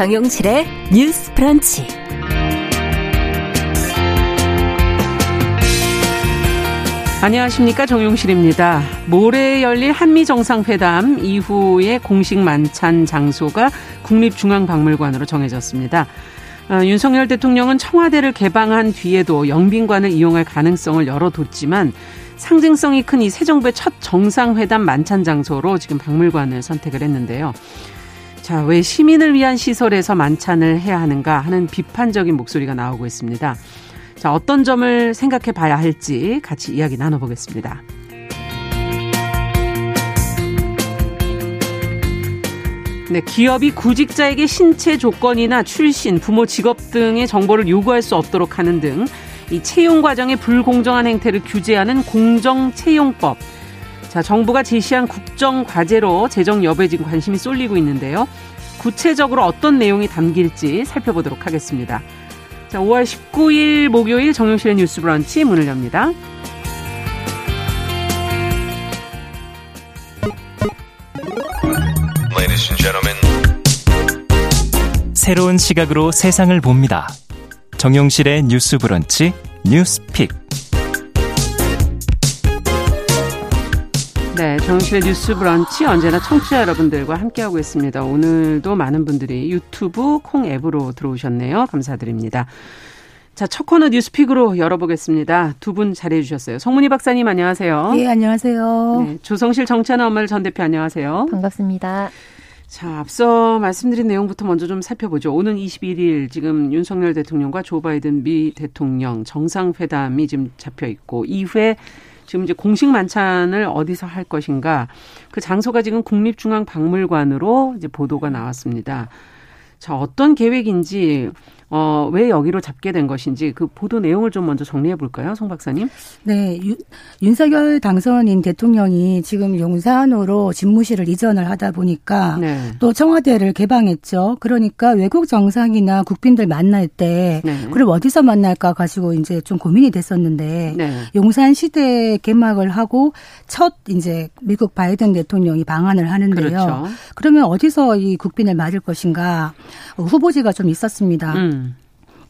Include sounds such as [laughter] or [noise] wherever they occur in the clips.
정용실의 뉴스 프런치. 안녕하십니까 정용실입니다. 모레 열릴 한미 정상회담 이후의 공식 만찬 장소가 국립중앙박물관으로 정해졌습니다. 어, 윤석열 대통령은 청와대를 개방한 뒤에도 영빈관을 이용할 가능성을 열어뒀지만 상징성이 큰 이 새 정부의 첫 정상회담 만찬 장소로 지금 박물관을 선택을 했는데요. 자, 왜 시민을 위한 시설에서 만찬을 해야 하는가 하는 비판적인 목소리가 나오고 있습니다. 자, 어떤 점을 생각해 봐야 할지 같이 이야기 나눠보겠습니다. 네, 기업이 구직자에게 신체 조건이나 출신, 부모 직업 등의 정보를 요구할 수 없도록 하는 등 이 채용 과정의 불공정한 행태를 규제하는 공정 채용법. 자, 정부가 제시한 국정 과제로 재정 여부에 지금 관심이 쏠리고 있는데요. 구체적으로 어떤 내용이 담길지 살펴보도록 하겠습니다. 자, 5월 19일 목요일 정용실의 뉴스 브런치 문을 엽니다. 새로운 시각으로 세상을 봅니다. 정용실의 뉴스 브런치 뉴스 픽. 네, 정용실의 뉴스 브런치 언제나 청취자 여러분들과 함께하고 있습니다. 오늘도 많은 분들이 유튜브 콩 앱으로 들어오셨네요. 감사드립니다. 자, 첫 코너 뉴스픽으로 열어보겠습니다. 두 분 자리해 주셨어요. 송문희 박사님 안녕하세요. 예, 안녕하세요. 네, 조성실 정치하는 엄마들 전 대표 안녕하세요. 반갑습니다. 자, 앞서 말씀드린 내용부터 먼저 좀 살펴보죠. 오는 21일 지금 윤석열 대통령과 조 바이든 미 대통령 정상회담이 지금 잡혀 있고 이후에 지금 이제 공식 만찬을 어디서 할 것인가 그 장소가 지금 국립중앙박물관으로 이제 보도가 나왔습니다. 자, 어떤 계획인지 어, 왜 여기로 잡게 된 것인지 그 보도 내용을 좀 먼저 정리해 볼까요, 송 박사님? 네, 유, 윤석열 당선인 대통령이 지금 용산으로 집무실을 이전을 하다 보니까 네. 또 청와대를 개방했죠. 그러니까 외국 정상이나 국빈들 만날 때 네. 그럼 어디서 만날까 가지고 이제 좀 고민이 됐었는데 네. 용산 시대 개막을 하고 첫 이제 미국 바이든 대통령이 방한을 하는데요. 그렇죠. 그러면 어디서 이 국빈을 맞을 것인가 후보지가 좀 있었습니다. 음.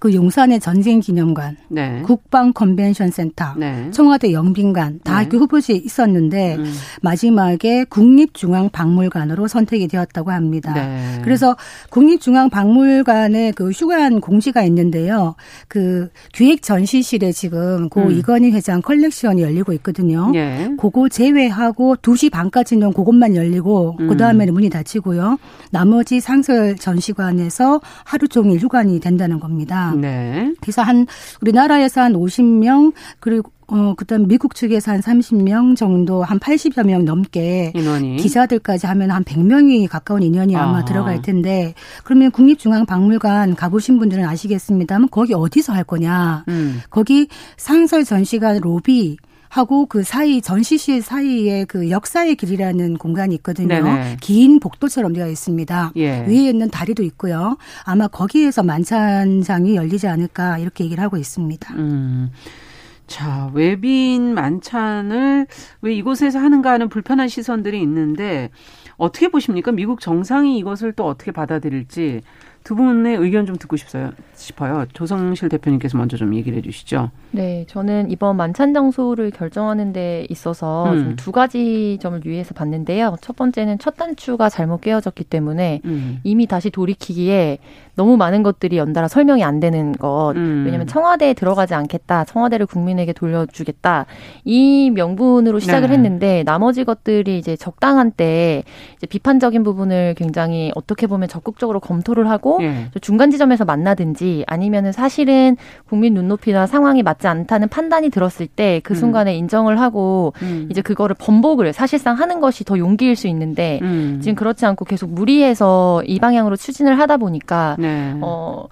그 용산의 전쟁기념관, 네. 국방 컨벤션 센터, 네. 청와대 영빈관 다 네. 그 후보지에 있었는데 음. 마지막에 국립중앙박물관으로 선택이 되었다고 합니다. 네. 그래서 국립중앙박물관에 그 휴관 공지가 있는데요. 그 기획 전시실에 지금 고 음. 이건희 회장 컬렉션이 열리고 있거든요. 예. 그거 제외하고 2시 반까지는 그것만 열리고 음. 그다음에는 문이 닫히고요. 나머지 상설 전시관에서 하루 종일 휴관이 된다는 겁니다. 네. 그래서 한 우리나라에서 한 50명 그리고 어, 그다음 미국 측에서 한 30명 정도, 한 80여 명 넘게 인원이. 기자들까지 하면 한 100명이 가까운 인원이 아마 아. 들어갈 텐데 그러면 국립중앙박물관 가보신 분들은 아시겠습니다만 거기 어디서 할 거냐? 음. 거기 상설 전시관 로비 하고 그 사이 전시실 사이에 그 역사의 길이라는 공간이 있거든요. 네네. 긴 복도처럼 되어 있습니다. 예. 위에 있는 다리도 있고요. 아마 거기에서 만찬장이 열리지 않을까 이렇게 얘기를 하고 있습니다. 음. 자, 외빈 만찬을 왜 이곳에서 하는가 하는 불편한 시선들이 있는데 어떻게 보십니까? 미국 정상이 이것을 또 어떻게 받아들일지 두 분의 의견 좀 듣고 싶어요. 싶어요. 조성실 대표님께서 먼저 좀 얘기를 해주시죠. 네, 저는 이번 만찬 장소를 결정하는 데 있어서 음. 두 가지 점을 유의해서 봤는데요. 첫 번째는 첫 단추가 잘못 깨어졌기 때문에 음. 이미 다시 돌이키기에 너무 많은 것들이 연달아 설명이 안 되는 것. 음. 왜냐하면 청와대에 들어가지 않겠다, 청와대를 국민에게 돌려주겠다 이 명분으로 시작을 네. 했는데 나머지 것들이 이제 적당한 때 이제 비판적인 부분을 굉장히 어떻게 보면 적극적으로 검토를 하고 네. 중간 지점에서 만나든지 아니면은 사실은 국민 눈높이나 상황이 맞지 않다는 판단이 들었을 때그 음. 순간에 음. 인정을 하고 음. 이제 그거를 번복을 사실상 하는 것이 더 용기일 수 있는데 음. 지금 그렇지 않고 계속 무리해서 이 방향으로 추진을 하다 보니까 네. 네. 어,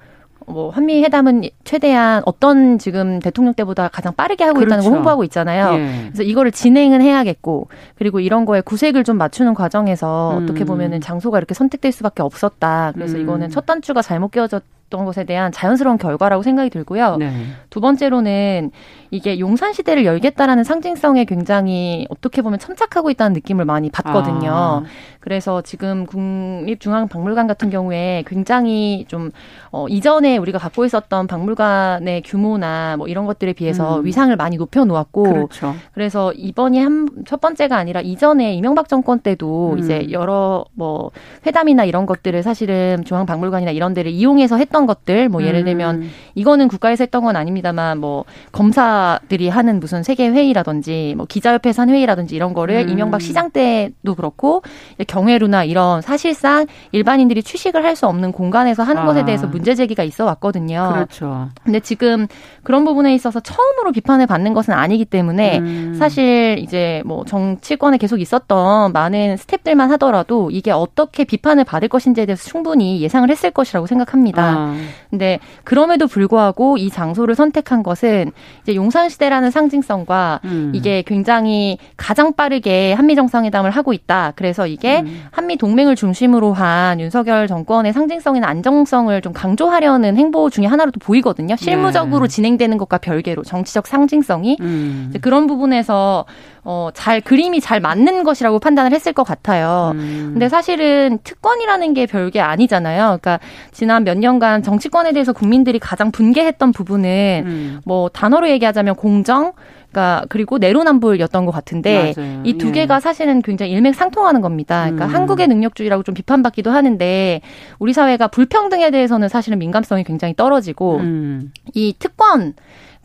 뭐 한미 회담은 최대한 어떤 지금 대통령 때보다 가장 빠르게 하고 그렇죠. 있다는 걸 홍보하고 있잖아요. 예. 그래서 이거를 진행은 해야겠고 그리고 이런 거에 구색을 좀 맞추는 과정에서 음. 어떻게 보면은 장소가 이렇게 선택될 수밖에 없었다. 그래서 음. 이거는 첫 단추가 잘못 끼워졌 있었던 것에 대한 자연스러운 결과라고 생각이 들고요. 네. 두 번째로는 이게 용산 시대를 열겠다라는 상징성에 굉장히 어떻게 보면 첨착하고 있다는 느낌을 많이 받거든요. 아. 그래서 지금 국립중앙박물관 같은 경우에 굉장히 좀 어, 이전에 우리가 갖고 있었던 박물관의 규모나 뭐 이런 것들에 비해서 음. 위상을 많이 높여 놓았고 그렇죠. 그래서 이번이 한 첫 번째가 아니라 이전에 이명박 정권 때도 음. 이제 여러 뭐 회담이나 이런 것들을 사실은 중앙박물관이나 이런 데를 이용해서 했던 것들 뭐 예를 들면 음. 이거는 국가에서 했던 건 아닙니다만 뭐 검사들이 하는 무슨 세계 회의라든지 뭐 기자협회에서 한 회의라든지 이런 거를 음. 이명박 시장 때도 그렇고 경회루나 이런 사실상 일반인들이 취식을 할 수 없는 공간에서 하는 아. 것에 대해서 문제 제기가 있어 왔거든요. 그렇죠. 근데 지금 그런 부분에 있어서 처음으로 비판을 받는 것은 아니기 때문에 음. 사실 이제 뭐 정치권에 계속 있었던 많은 스탭들만 하더라도 이게 어떻게 비판을 받을 것인지에 대해서 충분히 예상을 했을 것이라고 생각합니다. 아. 근데 그럼에도 불구하고 이 장소를 선택한 것은 이제 용산시대라는 상징성과 음. 이게 굉장히 가장 빠르게 한미 정상회담을 하고 있다. 그래서 이게 음. 한미 동맹을 중심으로 한 윤석열 정권의 상징성이나 안정성을 좀 강조하려는 행보 중에 하나로도 보이거든요. 실무적으로 네. 진행되는 것과 별개로 정치적 상징성이 음. 그런 부분에서 어, 잘 그림이 잘 맞는 것이라고 판단을 했을 것 같아요. 음. 근데 사실은 특권이라는 게 별게 아니잖아요. 그러니까 지난 몇 년간 정치권에 대해서 국민들이 가장 분개했던 부분은 음. 뭐 단어로 얘기하자면 공정, 그러니까 그리고 내로남불이었던 것 같은데 이두 예. 개가 사실은 굉장히 일맥상통하는 겁니다. 그러니까 음. 한국의 능력주의라고 좀 비판받기도 하는데 우리 사회가 불평등에 대해서는 사실은 민감성이 굉장히 떨어지고 음. 이 특권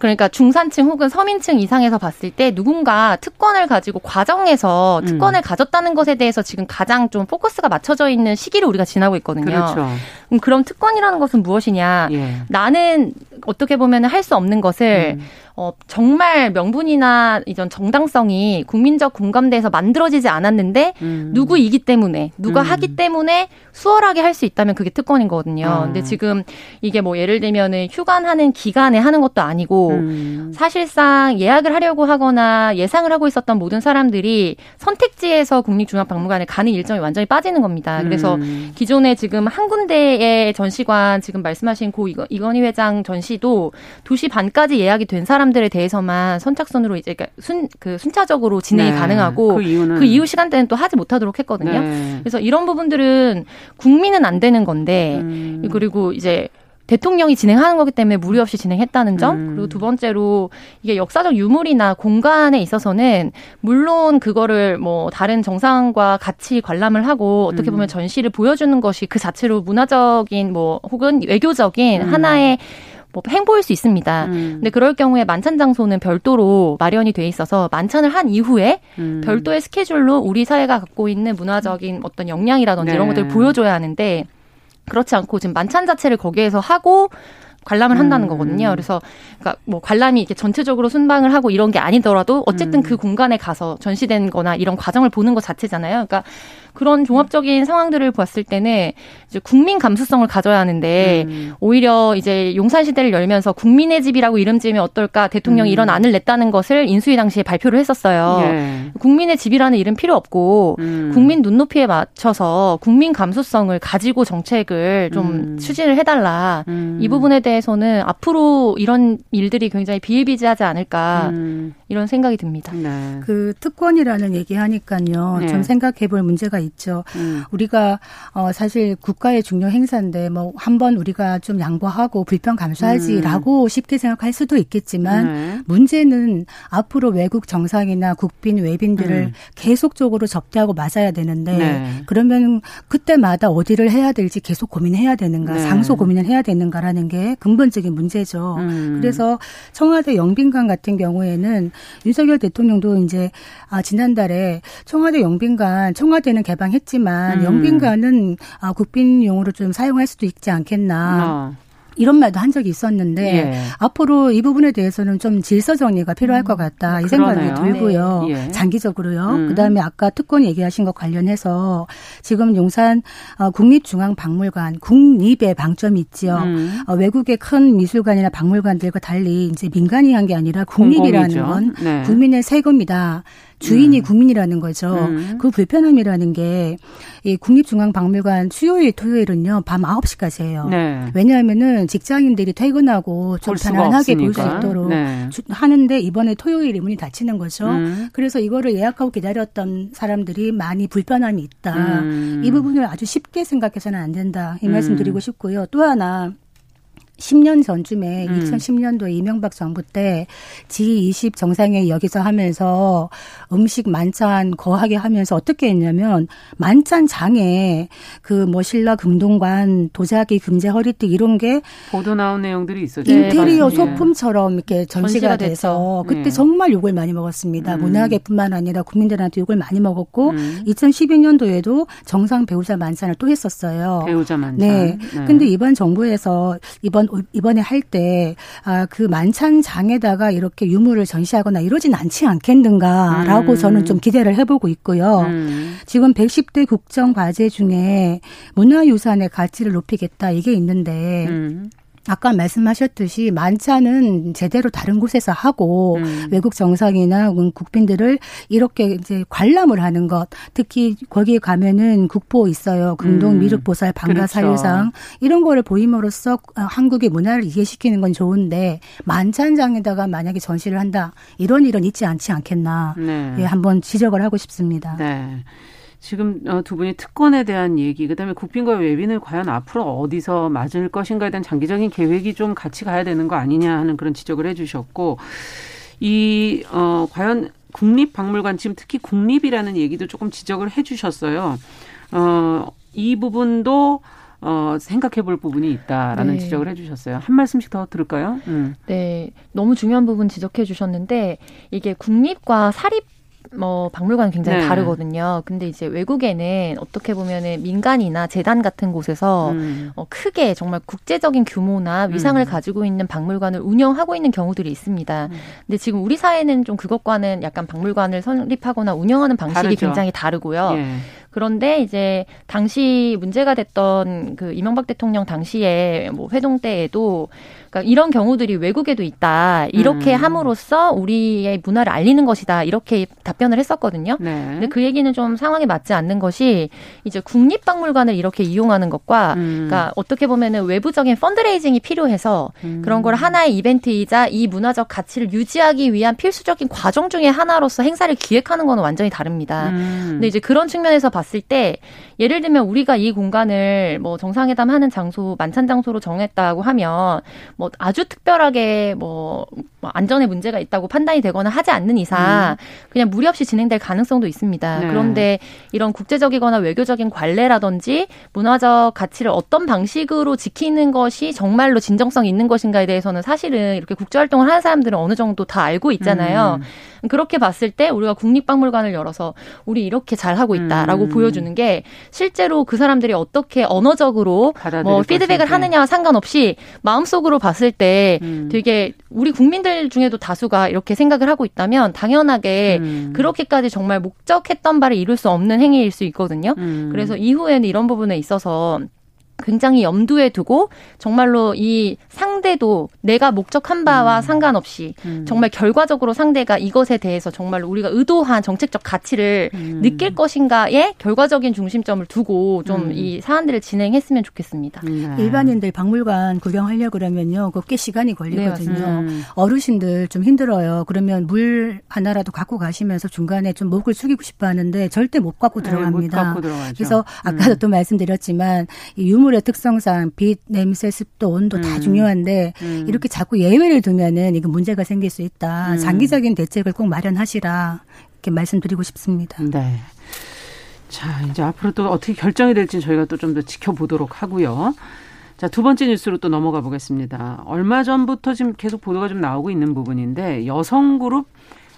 그러니까 중산층 혹은 서민층 이상에서 봤을 때 누군가 특권을 가지고 과정에서 음. 특권을 음. 가졌다는 것에 대해서 지금 가장 좀 포커스가 맞춰져 있는 시기를 우리가 지나고 있거든요. 그렇죠. 그럼 그럼 특권이라는 것은 무엇이냐? 예. 나는 어떻게 보면 할 수 없는 것을 음. 어, 정말 명분이나 이전 정당성이 국민적 공감대에서 만들어지지 않았는데 음. 누구이기 때문에 누가 음. 하기 때문에 수월하게 할 수 있다면 그게 특권인 거거든요. 아. 근데 지금 이게 뭐 예를 들면은 휴관하는 기간에 하는 것도 아니고 음. 사실상 예약을 하려고 하거나 예상을 하고 있었던 모든 사람들이 선택지에서 국립중앙박물관에 가는 일정이 완전히 빠지는 겁니다. 그래서 음. 기존에 지금 한 군데의 전시관 지금 말씀하신 고 이건희 회장 전시 도 2시 반까지 예약이 된 사람 사람들에 대해서만 선착순으로 이제 그러니까 순, 그 순차적으로 진행이 네. 가능하고 그, 이유는. 그 이후 시간대는 또 하지 못하도록 했거든요. 네. 그래서 이런 부분들은 국민은 안 되는 건데 음. 그리고 이제 대통령이 진행하는 거기 때문에 무리 없이 진행했다는 점 음. 그리고 두 번째로 이게 역사적 유물이나 공간에 있어서는 물론 그거를 뭐 다른 정상과 같이 관람을 하고 어떻게 보면 음. 전시를 보여주는 것이 그 자체로 문화적인 뭐 혹은 외교적인 음. 하나의 뭐 행보일 수 있습니다. 음. 근데 그럴 경우에 만찬 장소는 별도로 마련이 돼 있어서 만찬을 한 이후에 음. 별도의 스케줄로 우리 사회가 갖고 있는 문화적인 어떤 역량이라든지 네. 이런 것들을 보여줘야 하는데 그렇지 않고 지금 만찬 자체를 거기에서 하고 관람을 한다는 음. 거거든요. 그래서 그러니까 뭐 관람이 이렇게 전체적으로 순방을 하고 이런 게 아니더라도 어쨌든 음. 그 공간에 가서 전시된 거나 이런 과정을 보는 것 자체잖아요. 그러니까 그런 종합적인 상황들을 봤을 때는 이제 국민 감수성을 가져야 하는데 음. 오히려 이제 용산 시대를 열면서 국민의 집이라고 이름 지으면 어떨까 대통령이 음. 이런 안을 냈다는 것을 인수위 당시에 발표를 했었어요. 예. 국민의 집이라는 이름 필요 없고 음. 국민 눈높이에 맞춰서 국민 감수성을 가지고 정책을 좀 음. 추진을 해달라. 음. 이 부분에 대해서는 앞으로 이런 일들이 굉장히 비일비재하지 않을까 음. 이런 생각이 듭니다. 네. 그 특권이라는 얘기하니까요. 네. 좀 생각해볼 문제가 있죠. 음. 우리가 어 사실 국가의 중요 행사인데 뭐 한번 우리가 좀 양보하고 불평 감수하지라고 음. 쉽게 생각할 수도 있겠지만 네. 문제는 앞으로 외국 정상이나 국빈 외빈들을 음. 계속적으로 접대하고 맞아야 되는데 네. 그러면 그때마다 어디를 해야 될지 계속 고민해야 되는가, 네. 장소 고민을 해야 되는가라는 게 근본적인 문제죠. 음. 그래서 청와대 영빈관 같은 경우에는 윤석열 대통령도 이제 아 지난달에 청와대 영빈관 청와대는 개방했지만 음. 영빈관은 아 국빈용으로 좀 사용할 수도 있지 않겠나. 어. 이런 말도 한 적이 있었는데 예. 앞으로 이 부분에 대해서는 좀 질서 정리가 필요할 음. 것 같다 이 생각이 들고요. 네. 예. 장기적으로요. 음. 그다음에 아까 특권 얘기하신 것 관련해서 지금 용산 어, 국립중앙박물관 국립의 방점이 있지요. 음. 어, 외국의 큰 미술관이나 박물관들과 달리 이제 민간이 한 게 아니라 국립이라는 공공이죠. 건 네. 국민의 세금이다. 주인이 음. 국민이라는 거죠. 음. 그 불편함이라는 게 이 국립중앙박물관 수요일 토요일은요 밤 9시까지예요. 네. 왜냐하면은 직장인들이 퇴근하고 좀 편안하게 볼 수 있도록 네. 하는데 이번에 토요일에 문이 닫히는 거죠. 음. 그래서 이거를 예약하고 기다렸던 사람들이 많이 불편함이 있다. 음. 이 부분을 아주 쉽게 생각해서는 안 된다. 이 말씀 음. 드리고 싶고요. 또 하나 10년 전쯤에 음. 2010년도에 이명박 정부 때 G20 정상회의 여기서 하면서 음식 만찬 거하게 하면서 어떻게 했냐면 만찬 장에 그 뭐 신라 금동관 도자기 금제 허리띠 이런 게 보도 나온 내용들이 있었죠. 인테리어 네, 소품처럼 이렇게 전시가, 전시가 돼서 그때 네. 정말 욕을 많이 먹었습니다. 음. 문화계뿐만 아니라 국민들한테 욕을 많이 먹었고 음. 2012년도에도 정상 배우자 만찬을 또 했었어요. 배우자 만찬. 네. 네. 근데 이번 정부에서 이번 이번에 할 때 아, 그 만찬장에다가 이렇게 유물을 전시하거나 이러진 않지 않겠는가라고 음. 저는 좀 기대를 해보고 있고요. 음. 지금 110대 국정 과제 중에 문화유산의 가치를 높이겠다 이게 있는데 음. 아까 말씀하셨듯이 만찬은 제대로 다른 곳에서 하고 음. 외국 정상이나 국빈들을 이렇게 이제 관람을 하는 것 특히 거기에 가면은 국보 있어요 금동 음. 미륵보살 방가사유상 그렇죠. 이런 거를 보임으로써 한국의 문화를 이해시키는 건 좋은데 만찬장에다가 만약에 전시를 한다 이런 일은 있지 않지 않겠나 네. 예, 한번 지적을 하고 싶습니다. 네. 지금 어, 두 분이 특권에 대한 얘기, 그다음에 국빈과 외빈을 과연 앞으로 어디서 맞을 것인가에 대한 장기적인 계획이 좀 같이 가야 되는 거 아니냐 하는 그런 지적을 해주셨고, 이 어, 과연 국립박물관 지금 특히 국립이라는 얘기도 조금 지적을 해주셨어요. 어, 이 부분도 어, 생각해 볼 부분이 있다라는 네. 지적을 해 주셨어요. 한 말씀씩 더 들을까요? 음. 네. 너무 중요한 부분 지적해 주셨는데 이게 국립과 사립 뭐 박물관 굉장히 네. 다르거든요. 근데 이제 외국에는 어떻게 보면은 민간이나 재단 같은 곳에서 음. 어, 크게 정말 국제적인 규모나 위상을 음. 가지고 있는 박물관을 운영하고 있는 경우들이 있습니다. 음. 근데 지금 우리 사회는 좀 그것과는 약간 박물관을 설립하거나 운영하는 방식이 다르죠. 굉장히 다르고요. 예. 그런데 이제 당시 문제가 됐던 그 이명박 대통령 당시에 뭐 회동 때에도 그러니까 이런 경우들이 외국에도 있다. 이렇게 음. 함으로써 우리의 문화를 알리는 것이다. 이렇게 답변을 했었거든요. 네. 근데 그 얘기는 좀 상황에 맞지 않는 것이 이제 국립박물관을 이렇게 이용하는 것과 음. 그러니까 어떻게 보면은 외부적인 펀드레이징이 필요해서 음. 그런 걸 하나의 이벤트이자 이 문화적 가치를 유지하기 위한 필수적인 과정 중의 하나로서 행사를 기획하는 거는 완전히 다릅니다. 음. 근데 이제 그런 측면에서 봤을 때 예를 들면 우리가 이 공간을 뭐 정상회담 하는 장소 만찬 장소로 정했다고 하면 뭐 아주 특별하게 뭐, 뭐 안전에 문제가 있다고 판단이 되거나 하지 않는 이상 음. 그냥 무리 없이 진행될 가능성도 있습니다. 네. 그런데 이런 국제적이거나 외교적인 관례라든지 문화적 가치를 어떤 방식으로 지키는 것이 정말로 진정성 있는 것인가에 대해서는 사실은 이렇게 국제 활동을 하는 사람들은 어느 정도 다 알고 있잖아요. 음. 그렇게 봤을 때 우리가 국립박물관을 열어서 우리 이렇게 잘 하고 있다라고 음. 보여주는 게 실제로 그 사람들이 어떻게 언어적으로 뭐 피드백을 하느냐와 상관없이 마음속으로 봤을 때 음. 되게 우리 국민들 중에도 다수가 이렇게 생각을 하고 있다면 당연하게 음. 그렇게까지 정말 목적했던 바를 이룰 수 없는 행위일 수 있거든요. 음. 그래서 이후에는 이런 부분에 있어서 굉장히 염두에 두고 정말로 이 상대도 내가 목적한 바와 음. 상관없이 음. 정말 결과적으로 상대가 이것에 대해서 정말로 우리가 의도한 정책적 가치를 음. 느낄 것인가에 결과적인 중심점을 두고 좀이 음. 사안들을 진행했으면 좋겠습니다. 네. 일반인들 박물관 구경하려 그러면요, 꽤 시간이 걸리거든요. 네, 어르신들 좀 힘들어요. 그러면 물 하나라도 갖고 가시면서 중간에 좀 목을 숙이고 싶어 하는데 절대 못 갖고 들어갑니다. 네, 못 갖고 그래서 아까도 또 말씀드렸지만 이유 물 식물의 특성상 빛, 냄새, 습도, 온도 다 음. 중요한데 음. 이렇게 자꾸 예외를 두면은 이거 문제가 생길 수 있다. 음. 장기적인 대책을 꼭 마련하시라 이렇게 말씀드리고 싶습니다. 네. 자, 이제 앞으로 또 어떻게 결정이 될지 저희가 또 좀 더 지켜보도록 하고요. 자, 두 번째 뉴스로 또 넘어가 보겠습니다. 얼마 전부터 지금 계속 보도가 좀 나오고 있는 부분인데 여성 그룹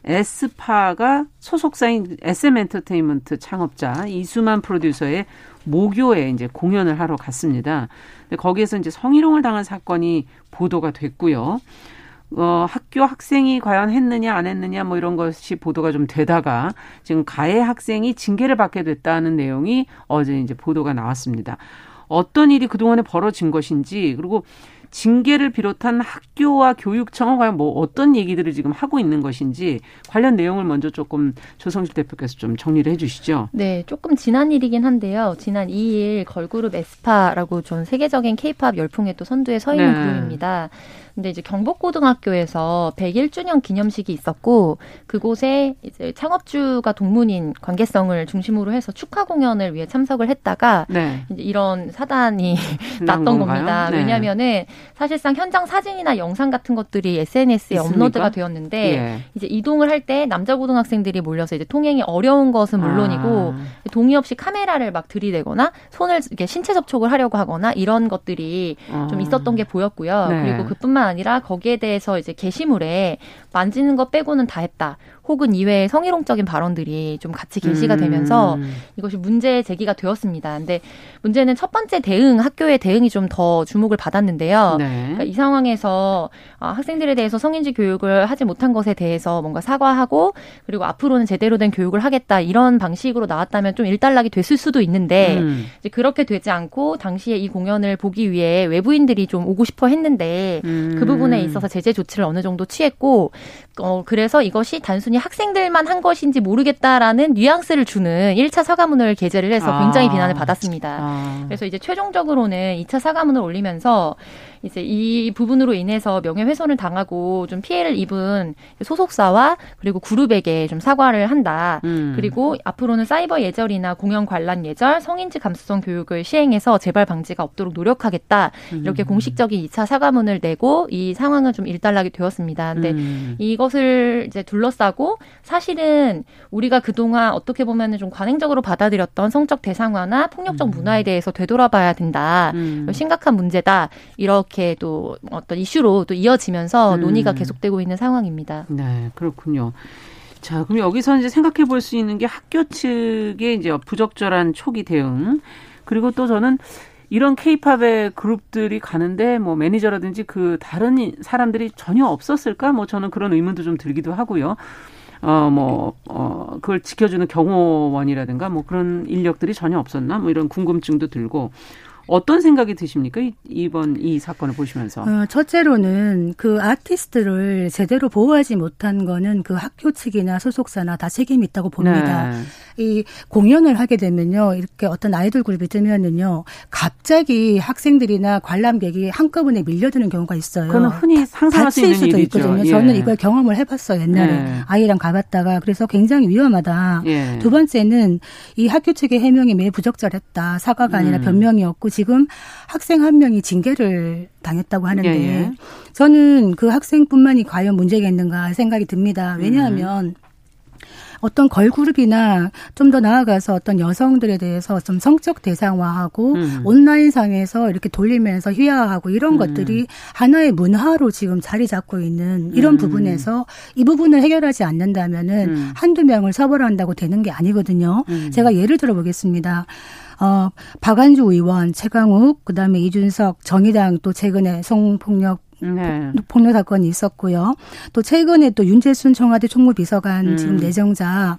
에스파가 소속사인 SM 엔터테인먼트 창업자 이수만 프로듀서의 모교에 이제 공연을 하러 갔습니다. 근데 거기에서 이제 성희롱을 당한 사건이 보도가 됐고요. 어, 학교 학생이 과연 했느냐 안 했느냐 뭐 이런 것이 보도가 좀 되다가 지금 가해 학생이 징계를 받게 됐다는 내용이 어제 이제 보도가 나왔습니다. 어떤 일이 그동안에 벌어진 것인지 그리고 징계를 비롯한 학교와 교육청은 과연 뭐 어떤 얘기들을 지금 하고 있는 것인지 관련 내용을 먼저 조금 조성실 대표께서 좀 정리를 해주시죠. 네, 조금 지난 일이긴 한데요. 지난 2일 걸그룹 에스파라고 전 세계적인 케이팝 열풍에 또 선두에 서 있는 네. 그룹입니다. 근데 이제 경복고등학교에서 101주년 기념식이 있었고 그곳에 이제 창업주가 동문인 관계성을 중심으로 해서 축하 공연을 위해 참석을 했다가 네. 이제 이런 사단이 [laughs] 났던 겁니다. 네. 왜냐하면은 사실상 현장 사진이나 영상 같은 것들이 SNS에 있습니까? 업로드가 되었는데 예. 이제 이동을 할 때 남자 고등학생들이 몰려서 이제 통행이 어려운 것은 물론이고 아. 동의 없이 카메라를 막 들이대거나 손을 이렇게 신체 접촉을 하려고 하거나 이런 것들이 아. 좀 있었던 게 보였고요. 네. 그리고 그뿐만 아니라 거기에 대해서 이제 게시물에 만지는 거 빼고는 다 했다. 혹은 이외의 성희롱적인 발언들이 좀 같이 게시가 되면서 음. 이것이 문제 제기가 되었습니다. 근데 문제는 첫 번째 대응, 학교의 대응이 좀 더 주목을 받았는데요. 네. 그러니까 이 상황에서 아, 학생들에 대해서 성인지 교육을 하지 못한 것에 대해서 뭔가 사과하고 그리고 앞으로는 제대로 된 교육을 하겠다 이런 방식으로 나왔다면 좀 일단락이 됐을 수도 있는데 음. 이제 그렇게 되지 않고 당시에 이 공연을 보기 위해 외부인들이 좀 오고 싶어 했는데 음. 그 부분에 있어서 제재 조치를 어느 정도 취했고 어 그래서 이것이 단순히 단순히 학생들만 한 것인지 모르겠다라는 뉘앙스를 주는 1차 사과문을 게재를 해서 굉장히 아. 비난을 받았습니다. 아. 그래서 이제 최종적으로는 2차 사과문을 올리면서 이제 이 부분으로 인해서 명예훼손을 당하고 좀 피해를 입은 소속사와 그리고 그룹에게 좀 사과를 한다. 음. 그리고 앞으로는 사이버 예절이나 공연 관람 예절, 성인지 감수성 교육을 시행해서 재발 방지가 없도록 노력하겠다. 이렇게 음. 공식적인 2차 사과문을 내고 이 상황은 좀 일단락이 되었습니다. 근데 음. 이것을 이제 둘러싸고 사실은 우리가 그동안 어떻게 보면은 좀 관행적으로 받아들였던 성적 대상화나 폭력적 음. 문화에 대해서 되돌아봐야 된다. 음. 심각한 문제다. 이렇게 이렇게 또 어떤 이슈로 또 이어지면서 음. 논의가 계속되고 있는 상황입니다. 네, 그렇군요. 자, 그럼 여기서 이제 생각해 볼 수 있는 게 학교 측의 이제 부적절한 초기 대응. 그리고 또 저는 이런 케이팝의 그룹들이 가는데 뭐 매니저라든지 그 다른 사람들이 전혀 없었을까? 뭐 저는 그런 의문도 좀 들기도 하고요. 어, 뭐, 어, 그걸 지켜주는 경호원이라든가 뭐 그런 인력들이 전혀 없었나? 뭐 이런 궁금증도 들고 어떤 생각이 드십니까? 이번 이 사건을 보시면서. 어, 첫째로는 그 아티스트를 제대로 보호하지 못한 거는 그 학교 측이나 소속사나 다 책임이 있다고 봅니다. 네. 이 공연을 하게 되면요. 이렇게 어떤 아이돌 그룹이 뜨면은요. 갑자기 학생들이나 관람객이 한꺼번에 밀려드는 경우가 있어요. 그건 흔히 상상할 수 있는 수도 일이죠. 있거든요. 예. 저는 이걸 경험을 해봤어요. 옛날에 예. 아이랑 가봤다가 그래서 굉장히 위험하다. 예. 두 번째는 이 학교 측의 해명이 매우 부적절했다. 사과가 아니라 음. 변명이었고 지금 학생 한 명이 징계를 당했다고 하는데 예, 예. 저는 그 학생뿐만이 과연 문제가 있는가 생각이 듭니다. 왜냐하면 음. 어떤 걸그룹이나 좀 더 나아가서 어떤 여성들에 대해서 좀 성적 대상화하고 음. 온라인상에서 이렇게 돌리면서 휘하하고 이런 음. 것들이 하나의 문화로 지금 자리 잡고 있는 이런 음. 부분에서 이 부분을 해결하지 않는다면은 음. 한두 명을 처벌한다고 되는 게 아니거든요. 음. 제가 예를 들어 보겠습니다. 어, 박안주 의원, 최강욱, 그 다음에 이준석, 정의당 또 최근에 성폭력 네. 폭력 사건이 있었고요. 또 최근에 또 윤재순 청와대 총무비서관 음. 지금 내정자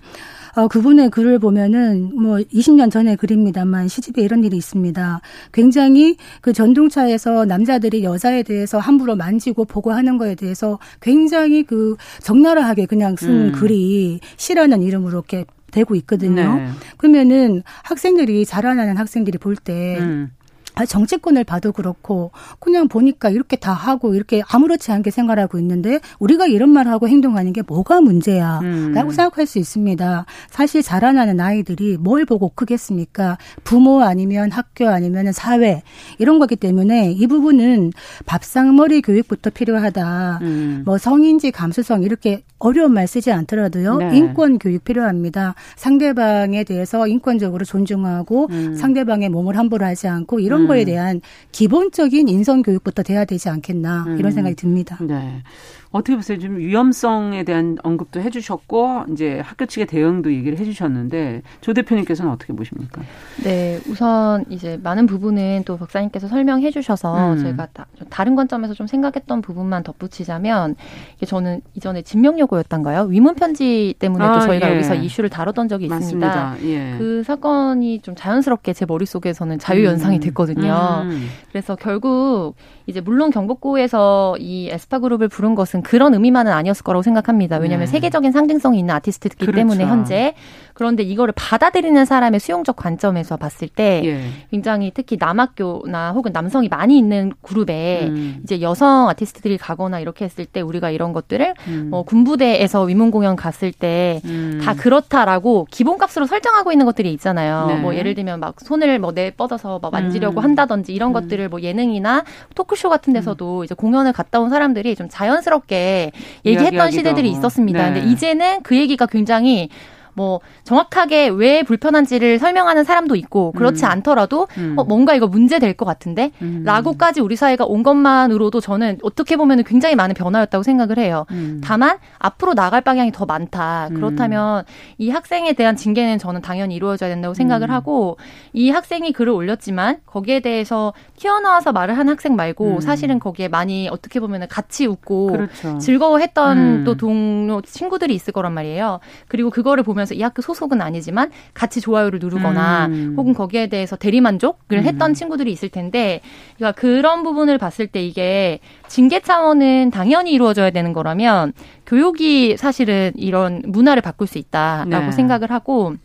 어, 그분의 글을 보면은 뭐 20년 전의 글입니다만 시집에 이런 일이 있습니다. 굉장히 그 전동차에서 남자들이 여자에 대해서 함부로 만지고 보고 하는 거에 대해서 굉장히 그 적나라하게 그냥 쓴 음. 글이 시라는 이름으로 이렇게 되고 있거든요. 네. 그러면은 학생들이 자라나는 학생들이 볼때 음. 아, 정치권을 봐도 그렇고 그냥 보니까 이렇게 다 하고 이렇게 아무렇지 않게 생활하고 있는데 우리가 이런 말을 하고 행동하는 게 뭐가 문제야 음. 라고 생각할 수 있습니다. 사실 자라나는 아이들이 뭘 보고 크겠습니까? 부모 아니면 학교 아니면 사회 이런 거기 때문에 이 부분은 밥상머리 교육부터 필요하다. 음. 뭐 성인지 감수성 이렇게 어려운 말 쓰지 않더라도요. 네. 인권 교육 필요합니다. 상대방에 대해서 인권적으로 존중하고 음. 상대방의 몸을 함부로 하지 않고 이런 음. 거에 대한 기본적인 인성 교육부터 돼야 되지 않겠나 이런 음. 생각이 듭니다. 네. 어떻게 보세요? 좀 위험성에 대한 언급도 해주셨고 이제 학교 측의 대응도 얘기를 해주셨는데 조 대표님께서는 어떻게 보십니까? 네, 우선 이제 많은 부분은 또 박사님께서 설명해주셔서 음. 저희가 다 다른 관점에서 좀 생각했던 부분만 덧붙이자면 이게 저는 이전에 진명여고였던가요? 위문 편지 때문에 아, 또 저희가 예. 여기서 이슈를 다뤘던 적이 있습니다. 예. 그 사건이 좀 자연스럽게 제 머릿속에서는 자유 연상이 음. 됐거든요. 음. 그래서 결국 이제 물론 경복고에서 이 에스파 그룹을 부른 것은 그런 의미만은 아니었을 거라고 생각합니다. 왜냐하면 네. 세계적인 상징성이 있는 아티스트이기 그렇죠. 때문에 현재 그런데 이거를 받아들이는 사람의 수용적 관점에서 봤을 때 예. 굉장히 특히 남학교나 혹은 남성이 많이 있는 그룹에 음. 이제 여성 아티스트들이 가거나 이렇게 했을 때 우리가 이런 것들을 음. 뭐 군부대에서 위문 공연 갔을 때다 음. 그렇다라고 기본값으로 설정하고 있는 것들이 있잖아요. 네. 뭐 예를 들면 막 손을 뭐 내 뻗어서 막 만지려고 음. 한다든지 이런 음. 것들을 뭐 예능이나 토크쇼 같은 데서도 이제 공연을 갔다 온 사람들이 좀 자연스럽게 얘기했던 시대들이 있었습니다. 네. 근데 이제는 그 얘기가 굉장히 뭐 정확하게 왜 불편한지를 설명하는 사람도 있고 그렇지 음. 않더라도 음. 어, 뭔가 이거 문제 될 것 같은데 음. 라고까지 우리 사회가 온 것만으로도 저는 어떻게 보면 굉장히 많은 변화였다고 생각을 해요. 음. 다만 앞으로 나갈 방향이 더 많다. 음. 그렇다면 이 학생에 대한 징계는 저는 당연히 이루어져야 된다고 생각을 음. 하고 이 학생이 글을 올렸지만 거기에 대해서 튀어나와서 말을 한 학생 말고 사실은 거기에 많이 어떻게 보면 같이 웃고 그렇죠. 즐거워했던 또 동료 친구들이 있을 거란 말이에요. 그리고 그거를 보면 보면서 이 학교 소속은 아니지만 같이 좋아요를 누르거나 음. 혹은 거기에 대해서 대리만족을 음. 했던 친구들이 있을 텐데 그러니까 그런 부분을 봤을 때 이게 징계 차원은 당연히 이루어져야 되는 거라면 교육이 사실은 이런 문화를 바꿀 수 있다라고 네. 생각을 하고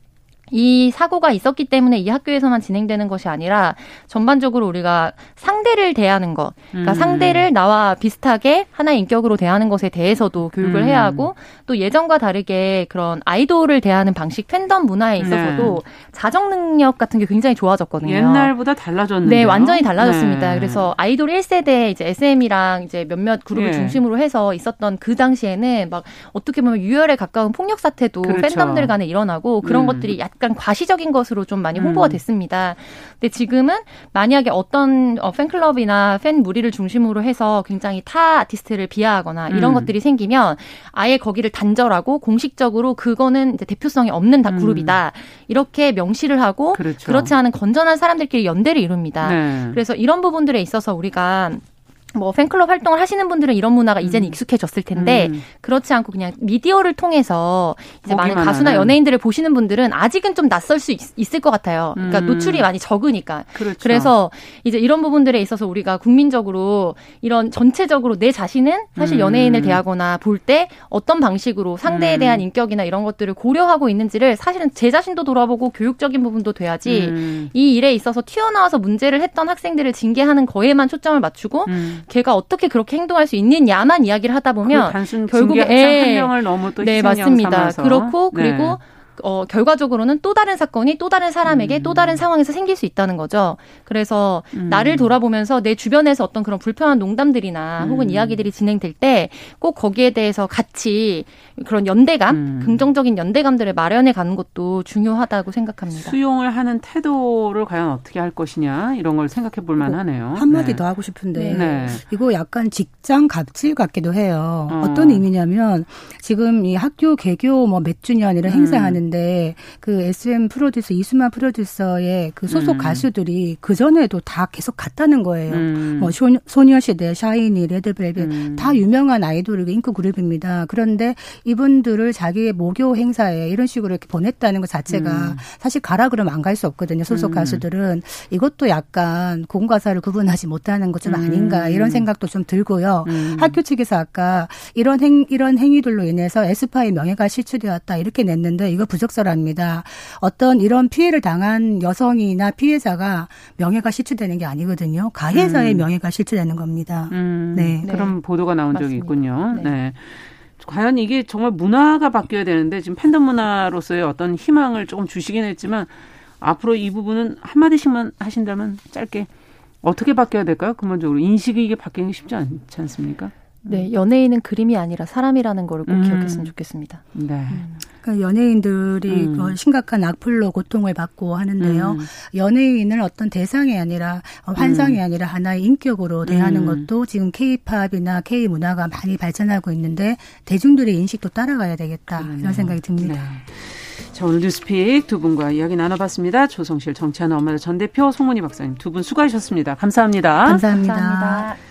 이 사고가 있었기 때문에 이 학교에서만 진행되는 것이 아니라 전반적으로 우리가 상대를 대하는 것, 그러니까 음. 상대를 나와 비슷하게 하나의 인격으로 대하는 것에 대해서도 교육을 음. 해야 하고 또 예전과 다르게 그런 아이돌을 대하는 방식 팬덤 문화에 있어서도 네. 자정 능력 같은 게 굉장히 좋아졌거든요. 옛날보다 달라졌는데 네, 완전히 달라졌습니다. 네. 그래서 아이돌 1세대 이제 SM이랑 이제 몇몇 그룹을 네. 중심으로 해서 있었던 그 당시에는 막 어떻게 보면 유혈에 가까운 폭력 사태도 그렇죠. 팬덤들 간에 일어나고 그런 음. 것들이 약간 약간 과시적인 것으로 좀 많이 홍보가 음. 됐습니다. 근데 지금은 만약에 어떤 어, 팬클럽이나 팬 무리를 중심으로 해서 굉장히 타 아티스트를 비하하거나 이런 음. 것들이 생기면 아예 거기를 단절하고 공식적으로 그거는 이제 대표성이 없는 다 음. 그룹이다. 이렇게 명시를 하고 그렇죠. 그렇지 않은 건전한 사람들끼리 연대를 이룹니다. 네. 그래서 이런 부분들에 있어서 우리가 뭐 팬클럽 활동을 하시는 분들은 이런 문화가 음. 이제는 익숙해졌을 텐데 음. 그렇지 않고 그냥 미디어를 통해서 이제 많은 가수나 연예인들을 보시는 분들은 아직은 좀 낯설 수 있, 을것 같아요. 그러니까 음. 노출이 많이 적으니까. 그렇죠. 그래서 이제 이런 부분들에 있어서 우리가 국민적으로 이런 전체적으로 내 자신은 사실 음. 연예인을 대하거나 볼 때 어떤 방식으로 상대에 대한 음. 인격이나 이런 것들을 고려하고 있는지를 사실은 제 자신도 돌아보고 교육적인 부분도 돼야지 음. 이 일에 있어서 튀어나와서 문제를 했던 학생들을 징계하는 거에만 초점을 맞추고 걔가 어떻게 그렇게 행동할 수 있느냐만 이야기를 하다 보면 결국에 한 명을 너무 또 네, 맞습니다. 삼아서. 그렇고 그리고 네. 어, 결과적으로는 또 다른 사건이 또 다른 사람에게 음. 또 다른 상황에서 생길 수 있다는 거죠. 그래서 음. 나를 돌아보면서 내 주변에서 어떤 그런 불편한 농담들이나 음. 혹은 이야기들이 진행될 때 꼭 거기에 대해서 같이 그런 연대감, 음. 긍정적인 연대감들을 마련해 가는 것도 중요하다고 생각합니다. 수용을 하는 태도를 과연 어떻게 할 것이냐 이런 걸 생각해 볼 만하네요. 한마디 네. 더 하고 싶은데 네. 이거 약간 직장 갑질 같기도 해요. 어. 떤 의미냐면 지금 이 학교 개교 뭐 몇 주년이를 음. 행사하는 데 그 SM 프로듀서 이수만 프로듀서의 그 소속 음. 가수들이 그 전에도 다 계속 갔다는 거예요. 음. 뭐 소녀시대, 샤이니, 레드벨벳 음. 다 유명한 아이돌 인기 그룹입니다. 그런데 이분들을 자기의 모교 행사에 이런 식으로 이렇게 보냈다는 것 자체가 음. 사실 가라 그러면 안 갈 수 없거든요. 소속 음. 가수들은 이것도 약간 공과사를 구분하지 못하는 것 좀 아닌가 음. 이런 생각도 좀 들고요. 음. 학교 측에서 아까 이런 행 이런 행위들로 인해서 에스파의 명예가 실추되었다 이렇게 냈는데 이거 부적절합니다. 어떤 이런 피해를 당한 여성이나 피해자가 명예가 실추되는 게 아니거든요. 가해자의 음. 명예가 실추되는 겁니다. 음. 네. 그런 보도가 나온 맞습니다. 적이 있군요. 네. 네. 과연 이게 정말 문화가 바뀌어야 되는데 지금 팬덤 문화로서의 어떤 희망을 조금 주시긴 했지만 앞으로 이 부분은 한마디씩만 하신다면 짧게 어떻게 바뀌어야 될까요? 근본적으로 인식이 이게 바뀌는 게 쉽지 않지 않습니까? 네, 연예인은 그림이 아니라 사람이라는 거를 꼭 음. 기억했으면 좋겠습니다. 네. 음. 그러니까 연예인들이 음. 그 심각한 악플로 고통을 받고 하는데요. 음. 연예인을 어떤 대상이 아니라 환상이 음. 아니라 하나의 인격으로 대하는 음. 것도 지금 K-팝이나 K 문화가 많이 발전하고 있는데 대중들의 인식도 따라가야 되겠다 그러네요. 이런 생각이 듭니다. 네. 자, 오늘 뉴스픽 두 분과 이야기 나눠봤습니다. 조성실 정치하는 엄마들 전 대표 송문희 박사님 두 분 수고하셨습니다. 감사합니다. 감사합니다. 감사합니다.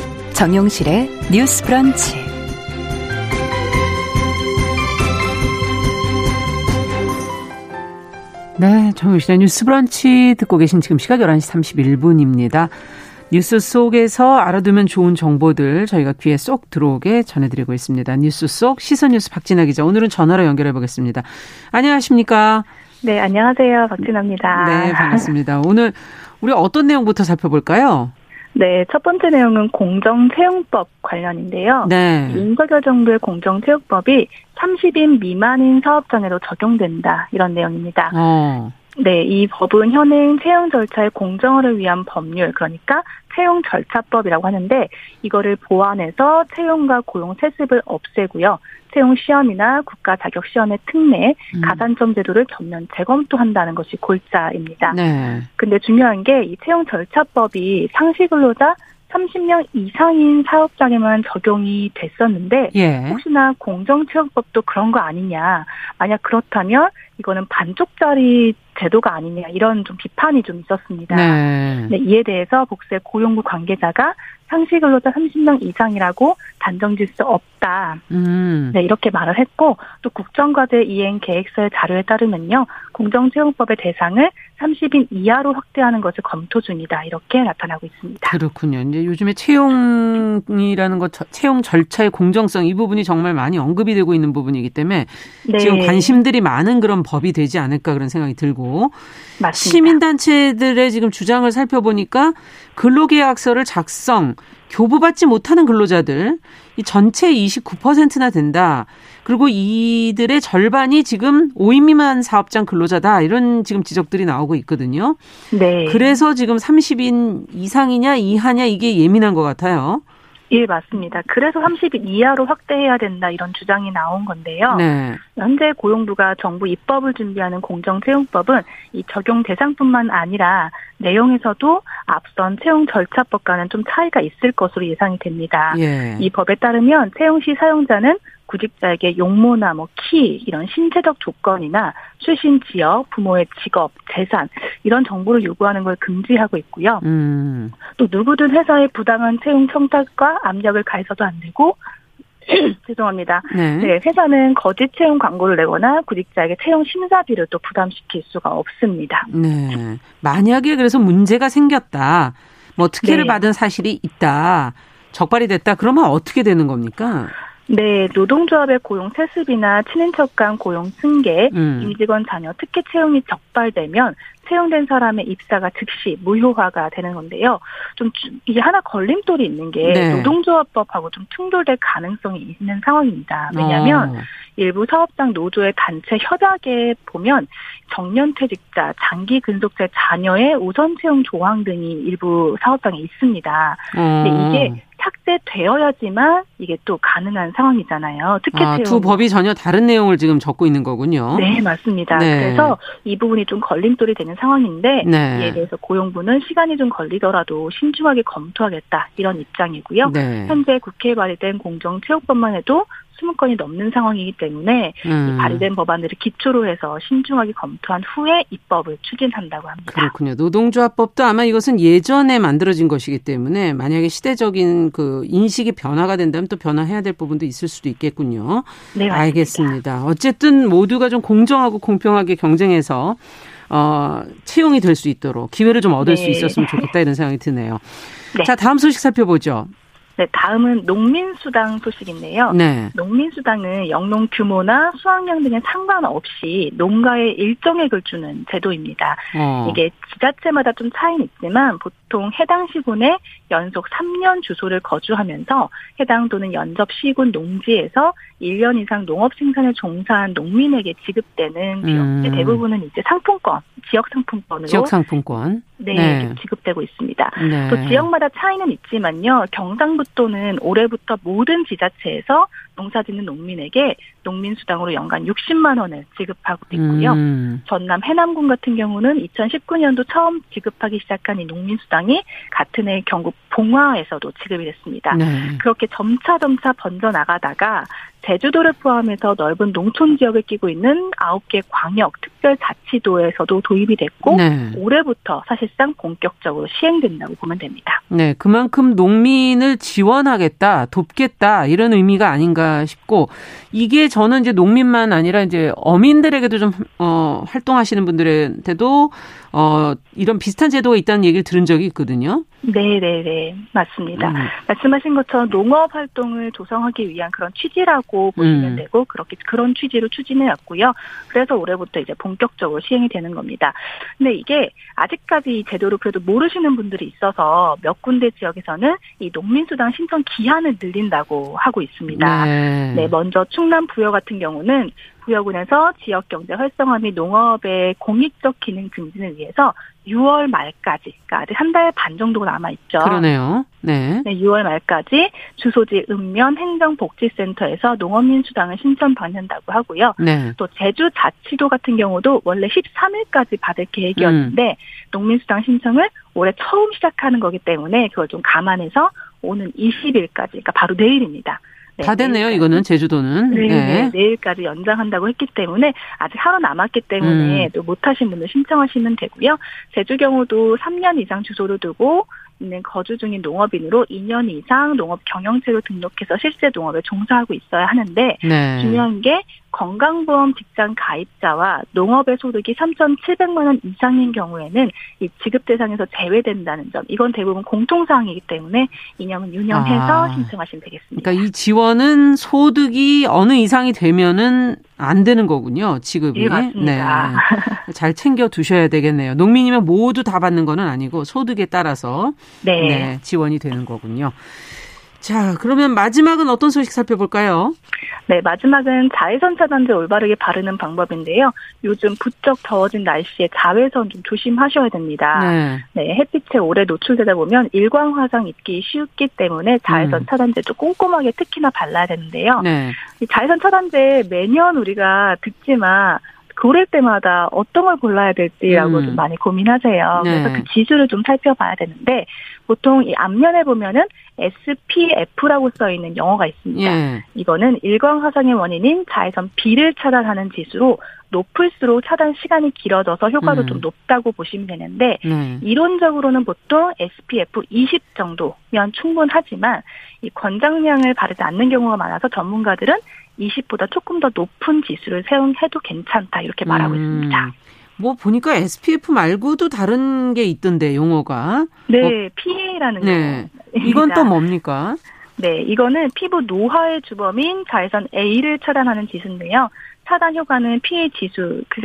정용실의 뉴스 브런치 네, 정용실의 뉴스 브런치 듣고 계신 지금 시각 11시 31분입니다. 뉴스 속에서 알아두면 좋은 정보들 저희가 귀에 쏙 들어오게 전해드리고 있습니다. 뉴스 속 시선 뉴스 박진아 기자 오늘은 전화로 연결해 보겠습니다. 안녕하십니까? 네, 안녕하세요. 박진아입니다. 네, 반갑습니다. 오늘 우리 어떤 내용부터 살펴볼까요? 네, 첫 번째 내용은 공정채용법 관련인데요. 네. 윤석열 정부의 공정채용법이 30인 미만인 사업장에도 적용된다 이런 내용입니다. 어. 네, 이 법은 현행 채용 절차의 공정화를 위한 법률, 그러니까 채용 절차법이라고 하는데 이거를 보완해서 채용과 고용 세습을 없애고요. 채용 시험이나 국가 자격 시험의 특례, 음. 가산점 제도를 전면 재검토한다는 것이 골자입니다. 네. 근데 중요한 게 이 채용 절차법이 상시 근로자 30명 이상인 사업장에만 적용이 됐었는데 예. 혹시나 공정채용법도 그런 거 아니냐. 만약 그렇다면 이거는 반쪽짜리 제도가 아니냐 이런 좀 비판이 좀 있었습니다. 네. 네, 이에 대해서 복세 고용부 관계자가 상시 근로자 30명 이상이라고 단정질 수 없다. 음. 네, 이렇게 말을 했고 또 국정과제 이행 계획서의 자료에 따르면요. 공정채용법의 대상을 30인 이하로 확대하는 것을 검토 중이다. 이렇게 나타나고 있습니다. 그렇군요. 이제 요즘에 채용이라는 것, 채용 절차의 공정성 이 부분이 정말 많이 언급이 되고 있는 부분이기 때문에 네. 지금 관심들이 많은 그런 법이 되지 않을까 그런 생각이 들고 맞습니다. 시민단체들의 지금 주장을 살펴보니까 근로계약서를 작성, 교부받지 못하는 근로자들 이 전체 29%나 된다. 그리고 이들의 절반이 지금 5인 미만 사업장 근로자다. 이런 지금 지적들이 나오고 있거든요. 네. 그래서 지금 30인 이상이냐 이하냐 이게 예민한 것 같아요. 예, 맞습니다. 그래서 30일 이하로 확대해야 된다 이런 주장이 나온 건데요. 네. 현재 고용부가 정부 입법을 준비하는 공정채용법은 이 적용 대상뿐만 아니라 내용에서도 앞선 채용 절차법과는 좀 차이가 있을 것으로 예상이 됩니다. 예. 이 법에 따르면 채용 시 사용자는 구직자에게 용모나 뭐 키 이런 신체적 조건이나 출신 지역, 부모의 직업, 재산 이런 정보를 요구하는 걸 금지하고 있고요. 음. 또 누구든 회사에 부당한 채용 청탁과 압력을 가해서도 안 되고 [clears throat] 죄송합니다. 네. 네. 회사는 거짓 채용 광고를 내거나 구직자에게 채용 심사비를 또 부담시킬 수가 없습니다. 네. 만약에 그래서 문제가 생겼다. 뭐 특혜를 네. 받은 사실이 있다. 적발이 됐다. 그러면 어떻게 되는 겁니까? 네, 노동조합의 고용 세습이나 친인척 간 고용 승계, 음. 임직원 자녀 특혜 채용이 적발되면 채용된 사람의 입사가 즉시 무효화가 되는 건데요. 좀 이게 하나 걸림돌이 있는 게 네. 노동조합법하고 좀 충돌될 가능성이 있는 상황입니다. 왜냐하면 어. 일부 사업장 노조의 단체 협약에 보면 정년퇴직자, 장기 근속자 자녀의 우선 채용 조항 등이 일부 사업장에 있습니다. 어. 근데 이게 삭제되어야지만 이게 또 가능한 상황이잖아요. 특혜 아. 두 법이 전혀 다른 내용을 지금 적고 있는 거군요. 네, 맞습니다. 네. 그래서 이 부분이 좀 걸림돌이 되는 상황인데 네. 이에 대해서 고용부는 시간이 좀 걸리더라도 신중하게 검토하겠다 이런 입장이고요. 네. 현재 국회에 발의된 공정체육법만 해도 20 건이 넘는 상황이기 때문에 음. 발의된 법안들을 기초로 해서 신중하게 검토한 후에 입법을 추진한다고 합니다. 그렇군요. 노동조합법도 아마 이것은 예전에 만들어진 것이기 때문에 만약에 시대적인 그 인식이 변화가 된다면 또 변화해야 될 부분도 있을 수도 있겠군요. 네, 맞습니다. 알겠습니다. 어쨌든 모두가 좀 공정하고 공평하게 경쟁해서 어, 채용이 될 수 있도록 기회를 좀 얻을 네. 수 있었으면 좋겠다 이런 생각이 드네요. 네. 자, 다음 소식 살펴보죠. 네, 다음은 농민수당 소식인데요. 네. 농민수당은 영농 규모나 수확량 등에 상관없이 농가에 일정액을 주는 제도입니다. 어. 이게 지자체마다 좀 차이는 있지만 보통 해당 시군에 연속 3년 주소를 거주하면서 해당 또는 연접 시군 농지에서 1년 이상 농업 생산에 종사한 농민에게 지급되는 비용 음. 대부분은 이제 상품권, 지역 상품권으로 지역 상품권 네, 네. 지급되고 있습니다. 네. 또 지역마다 차이는 있지만요. 경상북도는 올해부터 모든 지자체에서 농사짓는 농민에게 농민수당으로 연간 60만 원을 지급하고 있고요. 음. 전남 해남군 같은 경우는 2019년도 처음 지급하기 시작한 이 농민수당이 같은 해 경북 봉화에서도 지급이 됐습니다. 네. 그렇게 점차 점차 번져 나가다가 제주도를 포함해서 넓은 농촌 지역을 끼고 있는 9개 광역 특별자치도에서도 도입이 됐고 네. 올해부터 사실상 본격적으로 시행된다고 보면 됩니다. 네, 그만큼 농민을 지원하겠다, 돕겠다 이런 의미가 아닌가 싶고 이게 저는 이제 농민만 아니라 이제 어민들에게도 좀 어, 활동하시는 분들한테도 어, 이런 비슷한 제도가 있다는 얘기를 들은 적이 있거든요. 네, 네, 네. 맞습니다. 음. 말씀하신 것처럼 농업 활동을 조성하기 위한 그런 취지라고 보시면 음. 되고 그렇게 그런 취지로 추진해 왔고요. 그래서 올해부터 이제 본격적으로 시행이 되는 겁니다. 근데 이게 아직까지 이 제도를 그래도 모르시는 분들이 있어서 몇 군데 지역에서는 이 농민수당 신청 기한을 늘린다고 하고 있습니다. 네, 네 먼저 충남 부여 같은 경우는 부여군에서 지역 경제 활성화 및 농업의 공익적 기능 증진을 위해서 6월 말까지, 그러니까 아직 한 달 반 정도가 남아 있죠. 그러네요. 네. 네. 6월 말까지 주소지 읍면 행정복지센터에서 농업민 수당을 신청 받는다고 하고요. 네. 또 제주 자치도 같은 경우도 원래 13일까지 받을 계획이었는데 음. 농민수당 신청을 올해 처음 시작하는 거기 때문에 그걸 좀 감안해서 오는 20일까지, 그러니까 바로 내일입니다. 네, 다 됐네요. 내일까지. 이거는 제주도는. 네, 네. 네, 내일까지 연장한다고 했기 때문에 아직 하루 남았기 때문에 음. 또 못하신 분들 신청하시면 되고요. 제주 경우도 3년 이상 주소를 두고 있는 거주 중인 농업인으로 2년 이상 농업 경영체로 등록해서 실제 농업에 종사하고 있어야 하는데 네. 중요한 게 건강보험 직장 가입자와 농업의 소득이 3,700만 원 이상인 경우에는 이 지급 대상에서 제외된다는 점. 이건 대부분 공통사항이기 때문에 이념은 유념해서 아. 신청하시면 되겠습니다. 그러니까 이 지원은 소득이 어느 이상이 되면은 안 되는 거군요. 지급이. 네, 맞습니다. 네. 잘 챙겨 두셔야 되겠네요. 농민이면 모두 다 받는 거는 아니고 소득에 따라서 네. 네 지원이 되는 거군요. 자, 그러면 마지막은 어떤 소식 살펴볼까요? 네, 마지막은 자외선 차단제 올바르게 바르는 방법인데요. 요즘 부쩍 더워진 날씨에 자외선 좀 조심하셔야 됩니다. 네. 네 햇빛에 오래 노출되다 보면 일광 화상 입기 쉽기 때문에 자외선 음. 차단제 좀 꼼꼼하게 특히나 발라야 되는데요. 네. 이 자외선 차단제 매년 우리가 듣지만 고를 때마다 어떤 걸 골라야 될지라고 음. 좀 많이 고민하세요. 네. 그래서 그 지수를 좀 살펴봐야 되는데 보통 이 앞면에 보면은 SPF라고 써 있는 영어가 있습니다. 예. 이거는 일광 화상의 원인인 자외선 B를 차단하는 지수로 높을수록 차단 시간이 길어져서 효과도 음. 좀 높다고 보시면 되는데 네. 이론적으로는 보통 SPF 20 정도면 충분하지만 이 권장량을 바르지 않는 경우가 많아서 전문가들은 20보다 조금 더 높은 지수를 세운해도 괜찮다 이렇게 말하고 음. 있습니다. 뭐 보니까 SPF 말고도 다른 게 있던데 용어가. 네, 뭐, PA라는 네. 이건 또 뭡니까? 네, 이거는 피부 노화의 주범인 자외선 A를 차단하는 지수인데요. 차단 효과는 PA 지수, 그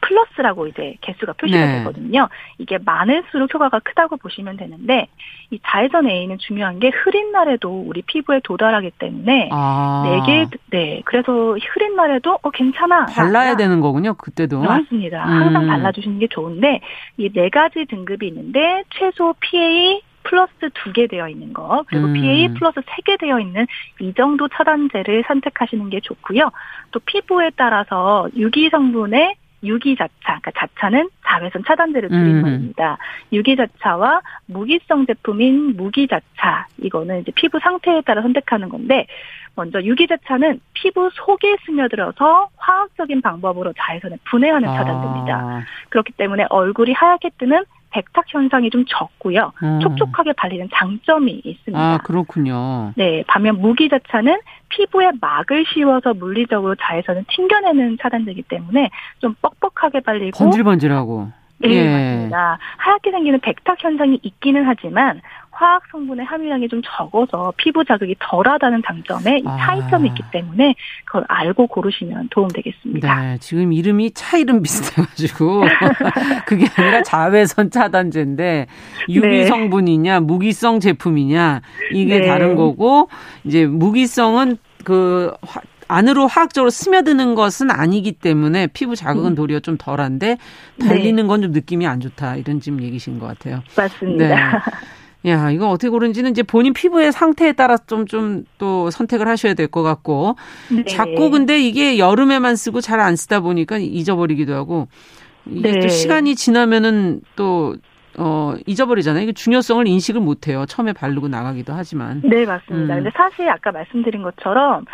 플러스라고 이제 개수가 표시가 네. 되거든요. 이게 많을수록 효과가 크다고 보시면 되는데 이 자외선 A는 중요한 게 흐린 날에도 우리 피부에 도달하기 때문에 아. 네개 네 그래서 흐린 날에도 어 괜찮아 발라야 되는 거군요. 그때도 맞습니다. 음. 항상 발라 주시는 게 좋은데 이 네 가지 등급이 있는데 최소 PA 플러스 두 개 되어 있는 거, 그리고 음. PA 플러스 세 개 되어 있는 이 정도 차단제를 선택하시는 게 좋고요. 또 피부에 따라서 유기 성분의 유기자차, 그러니까 자차는 자외선 차단제를 음. 겁니다. 유기자차와 무기성 제품인 무기자차, 이거는 이제 피부 상태에 따라 선택하는 건데, 먼저 유기자차는 피부 속에 스며들어서 화학적인 방법으로 자외선을 분해하는 차단제입니다. 아. 그렇기 때문에 얼굴이 하얗게 뜨는 백탁 현상이 좀 적고요. 음. 촉촉하게 발리는 장점이 있습니다. 아, 그렇군요. 네, 반면 무기자차는 피부에 막을 씌워서 물리적으로 자외선을 튕겨내는 차단제이기 때문에 좀 뻑뻑하게 발리고 번질번질하고 네, 예. 맞습니다. 하얗게 생기는 백탁 현상이 있기는 하지만 화학 성분의 함유량이 좀 적어서 피부 자극이 덜하다는 장점에 아. 차이점이 있기 때문에 그걸 알고 고르시면 도움되겠습니다. 네, 지금 이름이 차 이름 비슷해가지고 [laughs] 그게 아니라 자외선 차단제인데 유기 네. 성분이냐 무기성 제품이냐 이게 네. 다른 거고 이제 무기성은 그 안으로 화학적으로 스며드는 것은 아니기 때문에 피부 자극은 음. 도리어 좀 덜한데 달리는 네. 건좀 느낌이 안 좋다 이런 지금 얘기신 것 같아요. 맞습니다. 네. [laughs] 야, 이거 어떻게 고른지는 이제 본인 피부의 상태에 따라 좀, 좀 또 선택을 하셔야 될 것 같고. 네. 자꾸 근데 이게 여름에만 쓰고 잘 안 쓰다 보니까 잊어버리기도 하고. 이게 네. 또 시간이 지나면은 또, 어, 잊어버리잖아요. 이게 중요성을 인식을 못 해요. 처음에 바르고 나가기도 하지만. 네, 맞습니다. 음. 근데 사실 아까 말씀드린 것처럼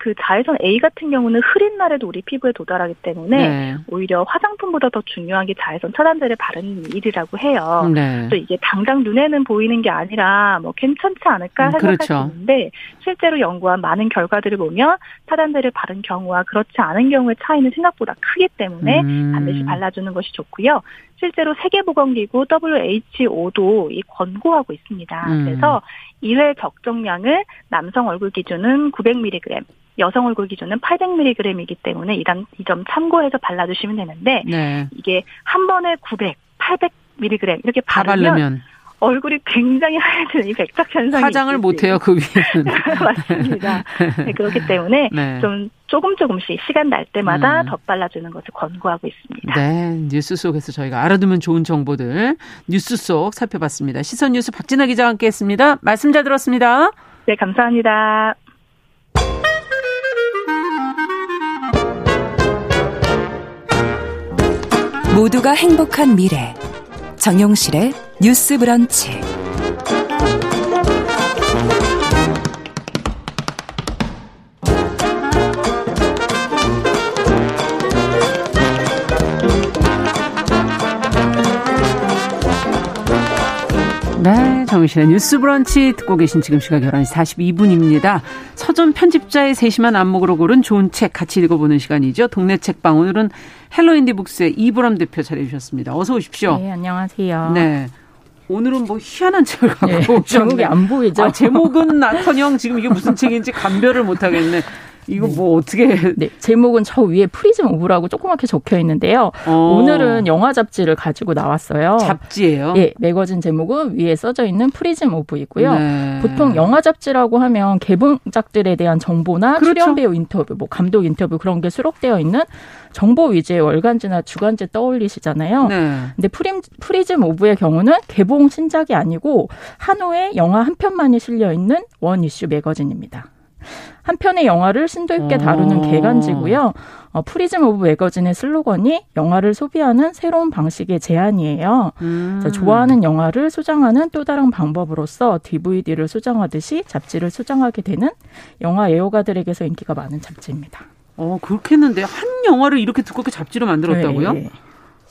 그 자외선 A 같은 경우는 흐린 날에도 우리 피부에 도달하기 때문에 네. 오히려 화장품보다 더 중요한 게 자외선 차단제를 바르는 일이라고 해요. 네. 또 이게 당장 눈에는 보이는 게 아니라 뭐 괜찮지 않을까 음, 생각할 그렇죠. 수 있는데 실제로 연구한 많은 결과들을 보면 차단제를 바른 경우와 그렇지 않은 경우의 차이는 생각보다 크기 때문에 음. 반드시 발라주는 것이 좋고요. 실제로 세계보건기구 WHO도 이 권고하고 있습니다. 음. 그래서 1회 적정량을 남성 얼굴 기준은 900mg, 여성 얼굴 기준은 800mg이기 때문에 이 점 참고해서 발라주시면 되는데 네. 이게 한 번에 900, 800mg 이렇게 바르면 얼굴이 굉장히 하얘지는 이 백탁 현상이 화장을 못 해요 그 위에는 [laughs] 맞습니다. 네, 그렇기 때문에 네. 좀 조금 조금씩 시간 날 때마다 음. 덧발라주는 것을 권고하고 있습니다. 네, 뉴스 속에서 저희가 알아두면 좋은 정보들 뉴스 속 살펴봤습니다. 시선 뉴스 박진아 기자와 함께했습니다. 말씀 잘 들었습니다. 네, 감사합니다. 모두가 행복한 미래 정용실의 뉴스 브런치 네, 정용실의 뉴스 브런치 듣고 계신 지금 시각 11시 42분입니다. 서점 편집자의 세심한 안목으로 고른 좋은 책 같이 읽어보는 시간이죠. 동네 책방 오늘은 헬로인디 북스의 이보람 대표 자리해 주셨습니다. 어서 오십시오. 네, 안녕하세요. 네. 오늘은 뭐 희한한 책을 갖고 네, 오셨네. 제목이 안 보이죠? 아, 제목은 나커녕 지금 이게 무슨 책인지 감별을 못 하겠네. 이거 네. 뭐 어떻게? [laughs] 네, 제목은 저 위에 프리즘 오브라고 조그맣게 적혀 있는데요. 어. 오늘은 영화 잡지를 가지고 나왔어요. 잡지예요? 예, 매거진 제목은 위에 써져 있는 프리즘 오브이고요. 네. 보통 영화 잡지라고 하면 개봉작들에 대한 정보나 그렇죠. 출연 배우 인터뷰, 뭐 감독 인터뷰 그런 게 수록되어 있는 정보 위주의 월간지나 주간지 떠올리시잖아요. 네. 근데 프림, 프리즘 오브의 경우는 개봉 신작이 아니고 하나의 영화 한 편만이 실려 있는 one issue 매거진입니다. 한 편의 영화를 심도 있게 다루는 어. 계간지고요. 어, 프리즘 오브 매거진의 슬로건이 영화를 소비하는 새로운 방식의 제안이에요. 음. 좋아하는 영화를 소장하는 또 다른 방법으로서 DVD를 소장하듯이 잡지를 소장하게 되는 영화 애호가들에게서 인기가 많은 잡지입니다. 어, 그렇겠는데 한 영화를 이렇게 두껍게 잡지로 만들었다고요? 네.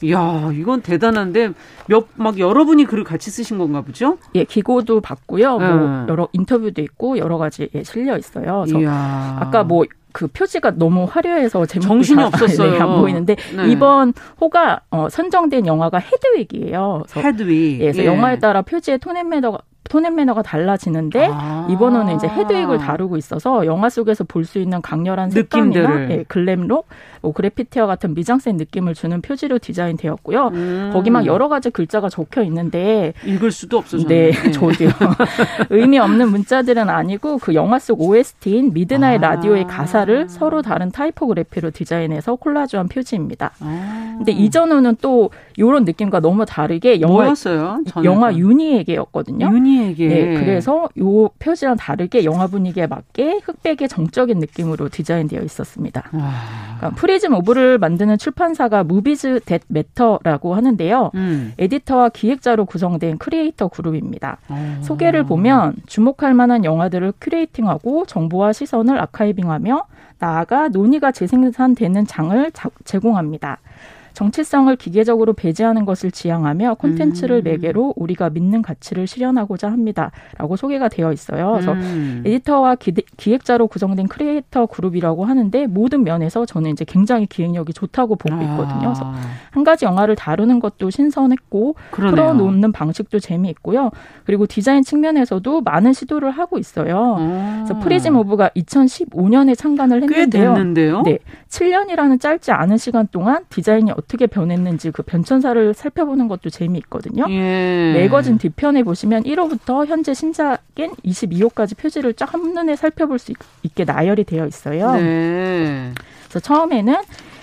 이야, 이건 대단한데 몇 막 여러분이 글을 같이 쓰신 건가 보죠? 예, 기고도 받고요. 뭐 네. 여러 인터뷰도 있고 여러 가지 예, 실려 있어요. 이야. 아까 뭐 그 표지가 너무 화려해서 정신이 [laughs] 없었어요. 네, 안 보이는데 네. 이번 호가 어, 선정된 영화가 헤드윅이에요. 헤드윅. 예, 그래서 예. 영화에 따라 표지의 톤앤 매너가 tone and manner가 달라지는데 아. 이번 호는 이제 헤드윅을 다루고 있어서 영화 속에서 볼 수 있는 강렬한 색감이나 예, glam rock, 뭐 그래피티와 같은 미장센 느낌을 주는 표지로 디자인되었고요. 음. 거기 막 여러 가지 글자가 적혀 있는데 읽을 수도 없어요. 네, 네. 저도요. [laughs] 의미 없는 문자들은 아니고 그 영화 속 OST인 Midnight 아. Radio의 가사를 서로 다른 타이포그래피로 디자인해서 콜라주한 표지입니다. 아. 근데 이전호는 또 이런 느낌과 너무 다르게 영화 뭐였어요? 영화 윤희에게였거든요. 윤희에게. 네, 그래서 요 표지랑 다르게 영화 분위기에 맞게 흑백의 정적인 느낌으로 디자인되어 있었습니다. 그러니까 Prism Of를 만드는 출판사가 Movies That Matter라고 하는데요. 음. 에디터와 기획자로 구성된 크리에이터 그룹입니다. 아. 소개를 보면 주목할 만한 영화들을 curating하고 정보와 시선을 archiving하며 나아가 논의가 재생산되는 장을 제공합니다. 정체성을 기계적으로 배제하는 것을 지양하며 콘텐츠를 음. 매개로 우리가 믿는 가치를 실현하고자 합니다라고 소개가 되어 있어요. 그래서 음. 에디터와 기, 기획자로 구성된 크리에이터 그룹이라고 하는데 모든 면에서 저는 이제 굉장히 기획력이 좋다고 보고 아. 있거든요. 그래서 한 가지 영화를 다루는 것도 신선했고 그러네요. 풀어놓는 방식도 재미있고요. 그리고 디자인 측면에서도 많은 시도를 하고 있어요. 아. 그래서 Prism Of가 2015년에 창간을 했는데요. 네, 7년이라는 짧지 않은 시간 동안 디자인이 어떻게 변했는지 그 변천사를 살펴보는 것도 재미있거든요. 예. 매거진 뒤편에 보시면 1호부터 현재 신작인 22호까지 표지를 쫙 한눈에 살펴볼 수 있게 나열이 되어 있어요. 네. 그래서 처음에는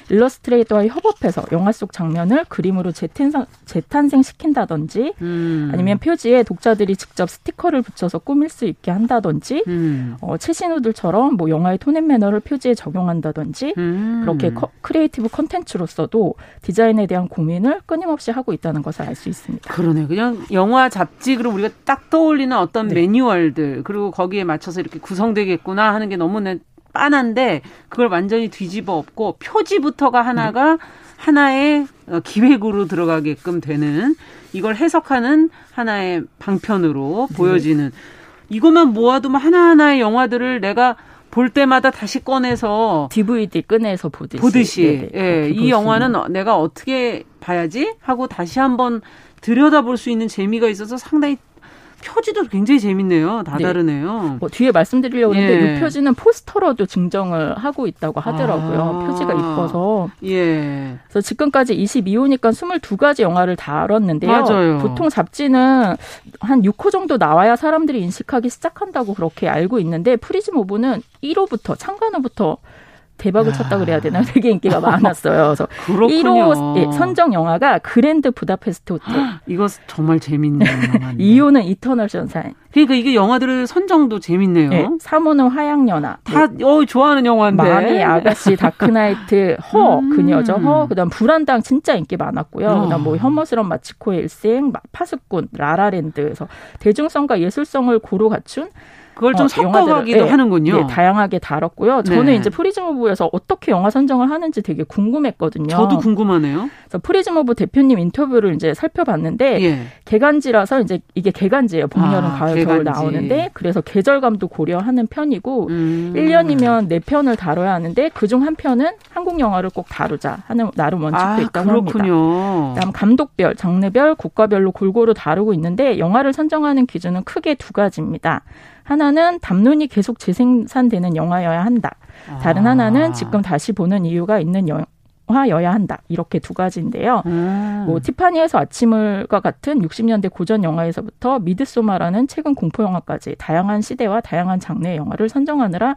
일러스트레이터와 협업해서 영화 속 장면을 그림으로 재탄생, 재탄생시킨다든지 음. 아니면 표지에 독자들이 직접 스티커를 붙여서 꾸밀 수 있게 한다든지 음. 어, 최신호들처럼 뭐 영화의 tone and manner를 표지에 적용한다든지 음. 그렇게 커, creative 컨텐츠로서도 디자인에 대한 고민을 끊임없이 하고 있다는 것을 알 수 있습니다. 그러네. 그냥 영화 잡지 그리고 우리가 딱 떠올리는 어떤 네. 매뉴얼들 그리고 거기에 맞춰서 이렇게 구성되겠구나 하는 게 너무 빤한데 그걸 완전히 뒤집어 엎고 표지부터가 하나가 네. 하나의 어, 기획으로 들어가게끔 되는 이걸 해석하는 하나의 방편으로 네. 보여지는 이것만 모아두면 뭐 하나하나의 영화들을 내가 볼 때마다 다시 꺼내서 DVD 꺼내서 보듯이, 보듯이 예, 이 영화는 내가 어떻게 봐야지 하고 다시 한번 들여다볼 수 있는 재미가 있어서 상당히 표지도 굉장히 재밌네요. 다 네. 다르네요. 뭐 뒤에 말씀드리려고 했는데 예. 이 표지는 포스터로도 증정을 하고 있다고 하더라고요. 아. 표지가 이뻐서. 예. 그래서 지금까지 22호니까 22가지 영화를 다뤘는데요. 맞아요. 보통 잡지는 한 6호 정도 나와야 사람들이 인식하기 시작한다고 그렇게 알고 있는데 Prism Of는 1호부터 창간호부터 대박을 야. 쳤다 그래야 되나 [laughs] 되게 인기가 많았어요. 그래서 그렇군요. 1호 예, 선정 영화가 그랜드 부다페스트 호텔. 이거 정말 [laughs] 영화. 2호는 이터널 선사인. 그러니까 이게 영화들을 선정도 재밌네요. 네, 3호는 화양연화. 다 네. 어, 좋아하는 영화인데. 마미 아가씨 다크나이트 Her 음. 그녀죠. Her 그다음 불한당 진짜 인기 많았고요. 어. 그다음 뭐 혐오스러운 마츠코의 일생, 파수꾼, 라라랜드에서 대중성과 예술성을 고루 갖춘 그걸 좀 어, 섞어가기도 네, 하는군요. 네, 다양하게 다뤘고요. 저는 네. 이제 Prism Of에서 어떻게 영화 선정을 하는지 되게 궁금했거든요. 저도 궁금하네요. 그래서 Prism Of 대표님 인터뷰를 이제 살펴봤는데 예. 개간지라서 이제 이게 개간지예요. 봄, 여름, 아, 가을, 개간지. 겨울 나오는데 그래서 계절감도 고려하는 편이고 음. 1년이면 4편을 다뤄야 하는데 그중 한 편은 한국 영화를 꼭 다루자 하는 나름 원칙도 아, 있다고 그렇군요. 합니다. 그다음 감독별, 장르별, 국가별로 골고루 다루고 있는데 영화를 선정하는 기준은 크게 두 가지입니다. 하나는 담론이 계속 재생산되는 영화여야 한다. 다른 아. 하나는 지금 다시 보는 이유가 있는 영, 화여야 한다. 이렇게 두 가지인데요. 음. 뭐 티파니에서 아침을과 같은 60년대 고전 영화에서부터 미드소마라는 최근 공포 영화까지 다양한 시대와 다양한 장르의 영화를 선정하느라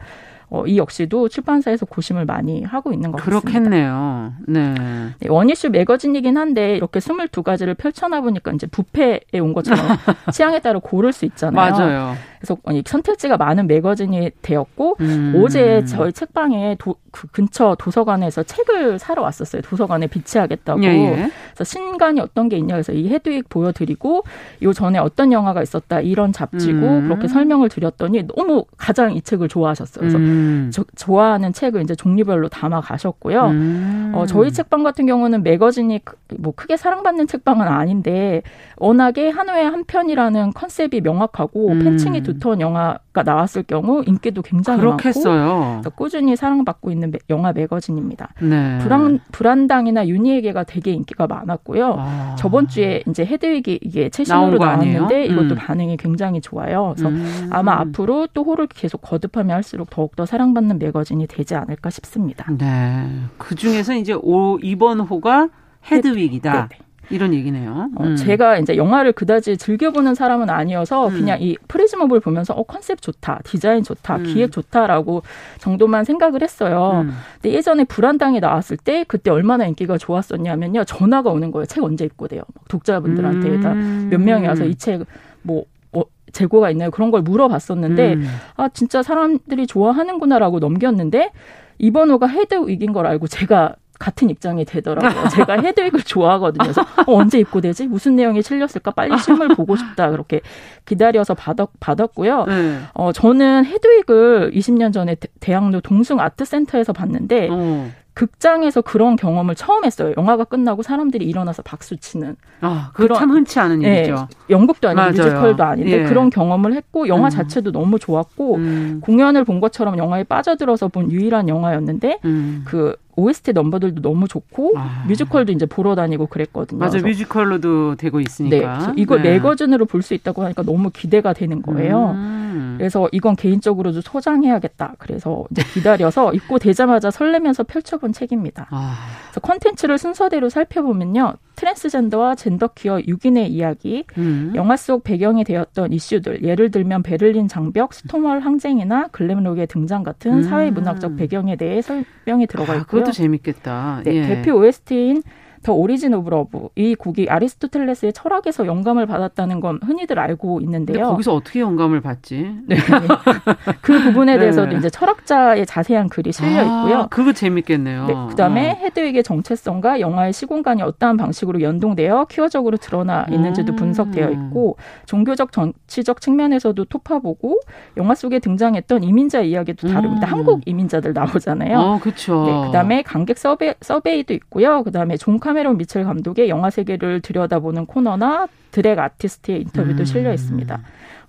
어, 이 역시도 출판사에서 고심을 많이 하고 있는 것 그렇겠네요. 같습니다. 네. 네. 원이슈 매거진이긴 한데 이렇게 22가지를 펼쳐나 보니까 이제 부패에 온 것처럼 [laughs] 취향에 따라 고를 수 있잖아요. 맞아요. 그래서 선택지가 많은 매거진이 되었고 음. 어제 저희 책방에 도, 그 근처 도서관에서 책을 사러 왔었어요. 도서관에 비치하겠다고. 예, 예. 그래서 신간이 어떤 게 있냐 그래서 이 헤드윅 보여드리고 요 전에 어떤 영화가 있었다 이런 잡지고 음. 그렇게 설명을 드렸더니 너무 가장 이 책을 좋아하셨어요. 그래서 음. 저, 좋아하는 책을 이제 종류별로 담아 가셨고요. 음. 어, 저희 책방 같은 경우는 매거진이 뭐 크게 사랑받는 책방은 아닌데 워낙에 한 회에 한 편이라는 컨셉이 명확하고 음. 팬층이 두터운 영화가 나왔을 경우 인기도 굉장히 그렇겠어요. 많고 꾸준히 사랑받고 있는 영화 매거진입니다. 네. 불안 불안당이나 윤희에게가 되게 인기가 많았고요. 아. 저번 주에 이제 헤드윅이 이게 최신으로 나왔는데 음. 이것도 반응이 굉장히 좋아요. 그래서 음. 아마 앞으로 또 호를 계속 거듭하면 할수록 더욱더 사랑받는 매거진이 되지 않을까 싶습니다. 네. 그 중에서 이제 오, 이번 호가 헤드윅이다. 네. 네. 이런 얘기네요. 어, 음. 제가 이제 영화를 그다지 즐겨보는 사람은 아니어서 음. 그냥 이 Prism Of를 보면서 어 컨셉 좋다, 디자인 좋다, 음. 기획 좋다라고 정도만 생각을 했어요. 음. 근데 예전에 불한당이 나왔을 때 그때 얼마나 인기가 좋았었냐면요 전화가 오는 거예요. 책 언제 입고돼요? 독자분들한테 다 몇 음. 명이 와서 이 책 뭐 어, 재고가 있나요? 그런 걸 물어봤었는데 음. 아 진짜 사람들이 좋아하는구나라고 넘겼는데 이번 호가 헤드윅인 걸 알고 제가 같은 입장이 되더라고요. 제가 헤드윅을 좋아하거든요. 그래서 어, 언제 입고 되지? 무슨 내용이 실렸을까? 빨리 실물 보고 싶다. 그렇게 기다려서 받았, 받았고요. 네. 어, 저는 헤드윅을 20년 전에 대, 학로 동숭 아트센터에서 봤는데 어. 극장에서 그런 경험을 처음 했어요. 영화가 끝나고 사람들이 일어나서 박수 치는. 아, 그런 참 흔치 않은 네, 일이죠. 연극도 아니고 맞아요. 뮤지컬도 아닌데 예. 그런 경험을 했고 영화 음. 자체도 너무 좋았고 음. 공연을 본 것처럼 영화에 빠져들어서 본 유일한 영화였는데 음. 그 OST 넘버들도 너무 좋고 아. 뮤지컬도 이제 보러 다니고 그랬거든요. 맞아 뮤지컬로도 되고 있으니까. 네, 이걸 네. 매거진으로 볼 수 있다고 하니까 너무 기대가 되는 거예요. 음. 그래서 이건 개인적으로도 소장해야겠다. 그래서 이제 기다려서 입고 되자마자 설레면서 펼쳐본 책입니다. 아. 그래서 컨텐츠를 순서대로 살펴보면요. 트랜스젠더와 젠더 퀴어 6인의 이야기, 음. 영화 속 배경이 되었던 이슈들, 예를 들면 베를린 장벽, 스톤월 항쟁이나 glam rock의 등장 같은 음. 사회 문화적 배경에 대해 설명이 들어가 아, 있고요. 그것도 재밌겠다. 네, 예. 대표 OST인 The Origin of Love 이 곡이 아리스토텔레스의 철학에서 영감을 받았다는 건 흔히들 알고 있는데요. 거기서 어떻게 영감을 받지? 네. [laughs] 그 부분에 네. 대해서도 이제 철학자의 자세한 글이 실려 있고요. 아, 그거 재밌겠네요. 네, 그다음에 어. 헤드윅의 정체성과 영화의 시공간이 어떠한 방식으로 연동되어 퀴어적으로 드러나 있는지도 음. 분석되어 있고 종교적 정치적 측면에서도 톺아보고 영화 속에 등장했던 이민자 이야기도 다룹니다. 음. 한국 이민자들 나오잖아요. 어, 그렇죠. 네, 그다음에 관객 서베, 서베이도 있고요. 그다음에 존 카, 카메론 미첼 감독의 영화 세계를 들여다보는 코너나 드랙 아티스트의 인터뷰도 음. 실려 있습니다.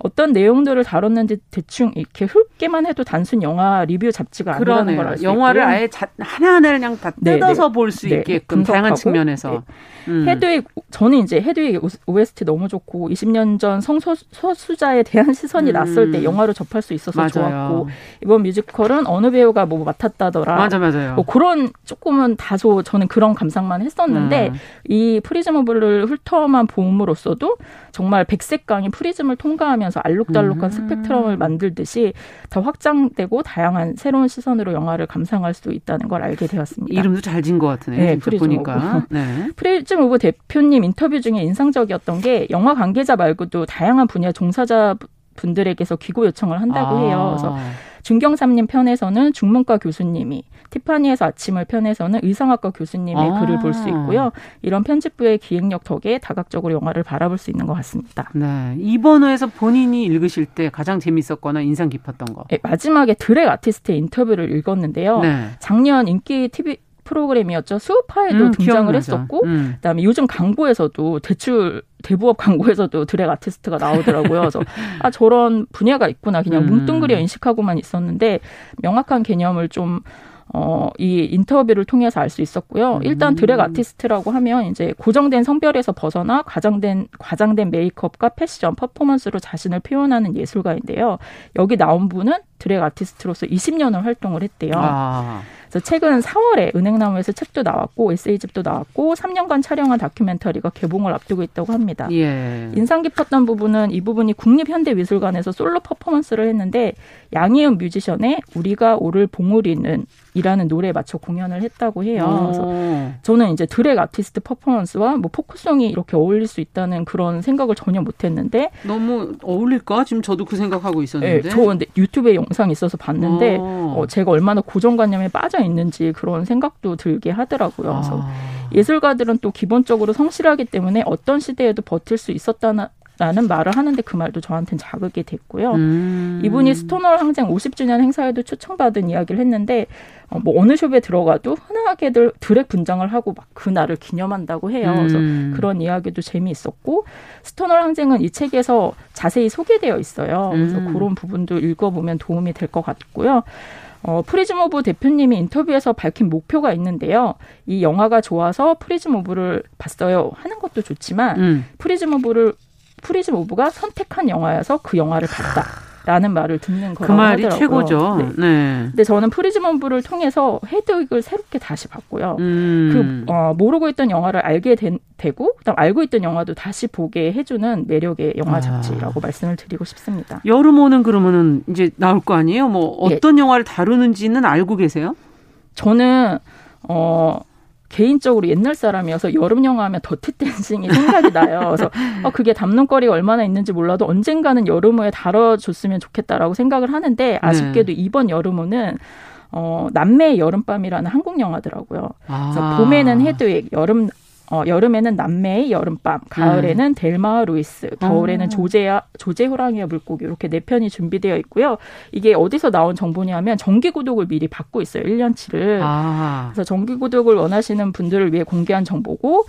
어떤 내용들을 다뤘는지 대충 이렇게 훑기만 해도 단순 영화 리뷰 잡지가 아니라는 걸 알 수 있고요. 영화를 아예 자, 하나하나를 그냥 다 네, 뜯어서 네, 볼 수 네, 있게끔 다양한 측면에서. 네. 음. 헤드윅 저는 이제 헤드윅 OST 너무 좋고 20년 전 성소수자에 대한 시선이 음. 낯설 때 영화로 접할 수 있어서 맞아요. 좋았고 이번 뮤지컬은 어느 배우가 뭐 맡았다더라. 맞아 맞아요. 뭐 그런 조금은 다소 저는 그런 감상만 했었는데 음. 이 Prism Of를 훑어만 봄으로써도 정말 백색광이 프리즘을 통과하면서 알록달록한 음. 스펙트럼을 만들듯이 더 확장되고 다양한 새로운 시선으로 영화를 감상할 수 있다는 걸 알게 되었습니다. 이름도 잘 지은 것 같으네. 네, 프리즘 보니까. [laughs] 네. 프리즘 오브 대표님 인터뷰 중에 인상적이었던 게 영화 관계자 말고도 다양한 분야 종사자 분들에게서 기고 요청을 한다고 아. 해요. 그래서 중경삼림 편에서는 중문과 교수님이, 티파니에서 아침을 편에서는 의상학과 교수님의 아. 글을 볼 수 있고요. 이런 편집부의 기획력 덕에 다각적으로 영화를 바라볼 수 있는 것 같습니다. 네. 이번 호에서 본인이 읽으실 때 가장 재밌었거나 인상 깊었던 거. 네, 마지막에 드랙 아티스트의 인터뷰를 읽었는데요. 네. 작년 인기 TV 프로그램이었죠. 수우파에도 음, 등장을 기억나죠. 했었고, 음. 그다음에 요즘 광고에서도 대출 대부업 광고에서도 드랙 아티스트가 나오더라고요. 그래서 [laughs] 아 저런 분야가 있구나 그냥 음. 뭉뚱그려 인식하고만 있었는데 명확한 개념을 좀 어, 이 인터뷰를 통해서 알 수 있었고요. 음. 일단 드랙 아티스트라고 하면 이제 고정된 성별에서 벗어나 과장된, 과장된 메이크업과 패션, 퍼포먼스로 자신을 표현하는 예술가인데요. 여기 나온 분은 드랙 아티스트로서 20년을 활동을 했대요. 아. 그래서 최근 4월에 은행나무에서 책도 나왔고 에세이집도 나왔고 3년간 촬영한 다큐멘터리가 개봉을 앞두고 있다고 합니다. 예. 인상 깊었던 부분은 이 부분이 국립현대미술관에서 솔로 퍼포먼스를 했는데 양희은 뮤지션의 우리가 오를 봉우리는 이라는 노래에 맞춰 공연을 했다고 해요. 그래서 저는 이제 드랙 아티스트 퍼포먼스와 뭐 포크송이 이렇게 어울릴 수 있다는 그런 생각을 전혀 못했는데 너무 어울릴까? 지금 저도 그 생각하고 있었는데. 네, 저 근데 유튜브에 영상이 있어서 봤는데 어. 어, 제가 얼마나 고정관념에 빠져 있는지 그런 생각도 들게 하더라고요. 그래서 아. 예술가들은 또 기본적으로 성실하기 때문에 어떤 시대에도 버틸 수 있었다는 라는 말을 하는데 그 말도 저한테는 자극이 됐고요. 음. 이분이 스톤월 항쟁 50주년 행사에도 초청받은 이야기를 했는데 어, 뭐 어느 숍에 들어가도 흔하게들 드랙 분장을 하고 막 그 날을 기념한다고 해요. 그래서 음. 그런 이야기도 재미있었고 스톤월 항쟁은 이 책에서 자세히 소개되어 있어요. 그래서 음. 그런 부분도 읽어보면 도움이 될 것 같고요. 어, 프리즘 오브 대표님이 인터뷰에서 밝힌 목표가 있는데요. 이 영화가 좋아서 프리즘 오브를 봤어요 하는 것도 좋지만 음. 프리즘 오브를 프리즘 오브가 선택한 영화여서 그 영화를 봤다. 라는 말을 듣는 거라고 그 말이 하더라고요. 최고죠. 네. 네. 근데 저는 프리즘 오브를 통해서 헤드윅을 새롭게 다시 봤고요. 음. 그 어, 모르고 있던 영화를 알게 된, 되고 그다음 알고 있던 영화도 다시 보게 해주는 매력의 영화 아. 잡지라고 아. 말씀을 드리고 싶습니다. 여름 오는 그러면은 이제 나올 거 아니에요? 뭐 어떤 예. 영화를 다루는지는 알고 계세요? 저는 어 개인적으로 옛날 사람이어서 여름 영화 하면 더티 댄싱이 생각이 나요. 그래서 [laughs] 어, 그게 담론거리가 얼마나 있는지 몰라도 언젠가는 여름호에 다뤄줬으면 좋겠다라고 생각을 하는데 네. 아쉽게도 네. 이번 여름호는 어, 남매의 여름밤이라는 한국 영화더라고요. 아. 그래서 봄에는 헤드윅, 여름 어, 여름에는 남매의 여름밤, 가을에는 음. 델마 루이스, 겨울에는 어. 조제야 조제 호랑이와 물고기 이렇게 네 편이 준비되어 있고요. 이게 어디서 나온 정보냐면 정기 구독을 미리 받고 있어요. 1년치를. 아. 그래서 정기 구독을 원하시는 분들을 위해 공개한 정보고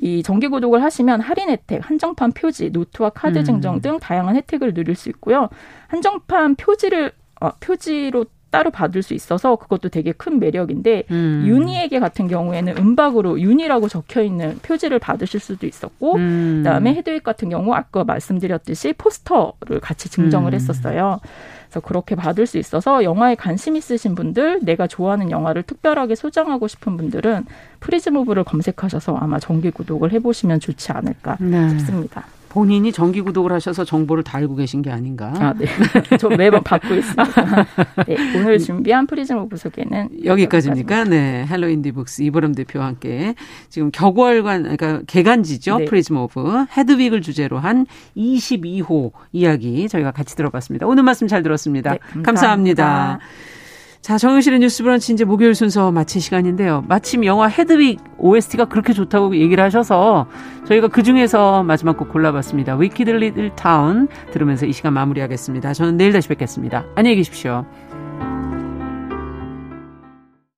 이 정기 구독을 하시면 할인 혜택, 한정판 표지, 노트와 카드 음. 증정 등 다양한 혜택을 누릴 수 있고요. 한정판 표지를 어, 표지로 따로 받을 수 있어서 그것도 되게 큰 매력인데 음. 윤희에게 같은 경우에는 은박으로 윤희라고 적혀 있는 표지를 받으실 수도 있었고 음. 그다음에 헤드윅 같은 경우 아까 말씀드렸듯이 포스터를 같이 증정을 음. 했었어요. 그래서 그렇게 받을 수 있어서 영화에 관심 있으신 분들, 내가 좋아하는 영화를 특별하게 소장하고 싶은 분들은 프리즘 오브를 검색하셔서 아마 정기 구독을 해보시면 좋지 않을까 네. 싶습니다. 본인이 정기 구독을 하셔서 정보를 다 알고 계신 게 아닌가. 아, 네. [laughs] 저 매번 받고 있습니다. 네, 오늘 준비한 프리즘 오브 소개는 여기까지입니까? 네. 헬로 인디북스 이보람 대표와 함께 지금 격월간 그러니까 계간지죠. 네. 프리즘 오브 헤드윅을 주제로 한 22호 이야기 저희가 같이 들어봤습니다. 오늘 말씀 잘 들었습니다. 네, 감사합니다. 감사합니다. 자, 정영실의 뉴스 브런치 이제 목요일 순서 마칠 시간인데요. 마침 영화 헤드윅 OST가 그렇게 좋다고 얘기를 하셔서 저희가 그 중에서 마지막 곡 골라봤습니다. 위키드 리들 타운 들으면서 이 시간 마무리하겠습니다. 저는 내일 다시 뵙겠습니다. 안녕히 계십시오.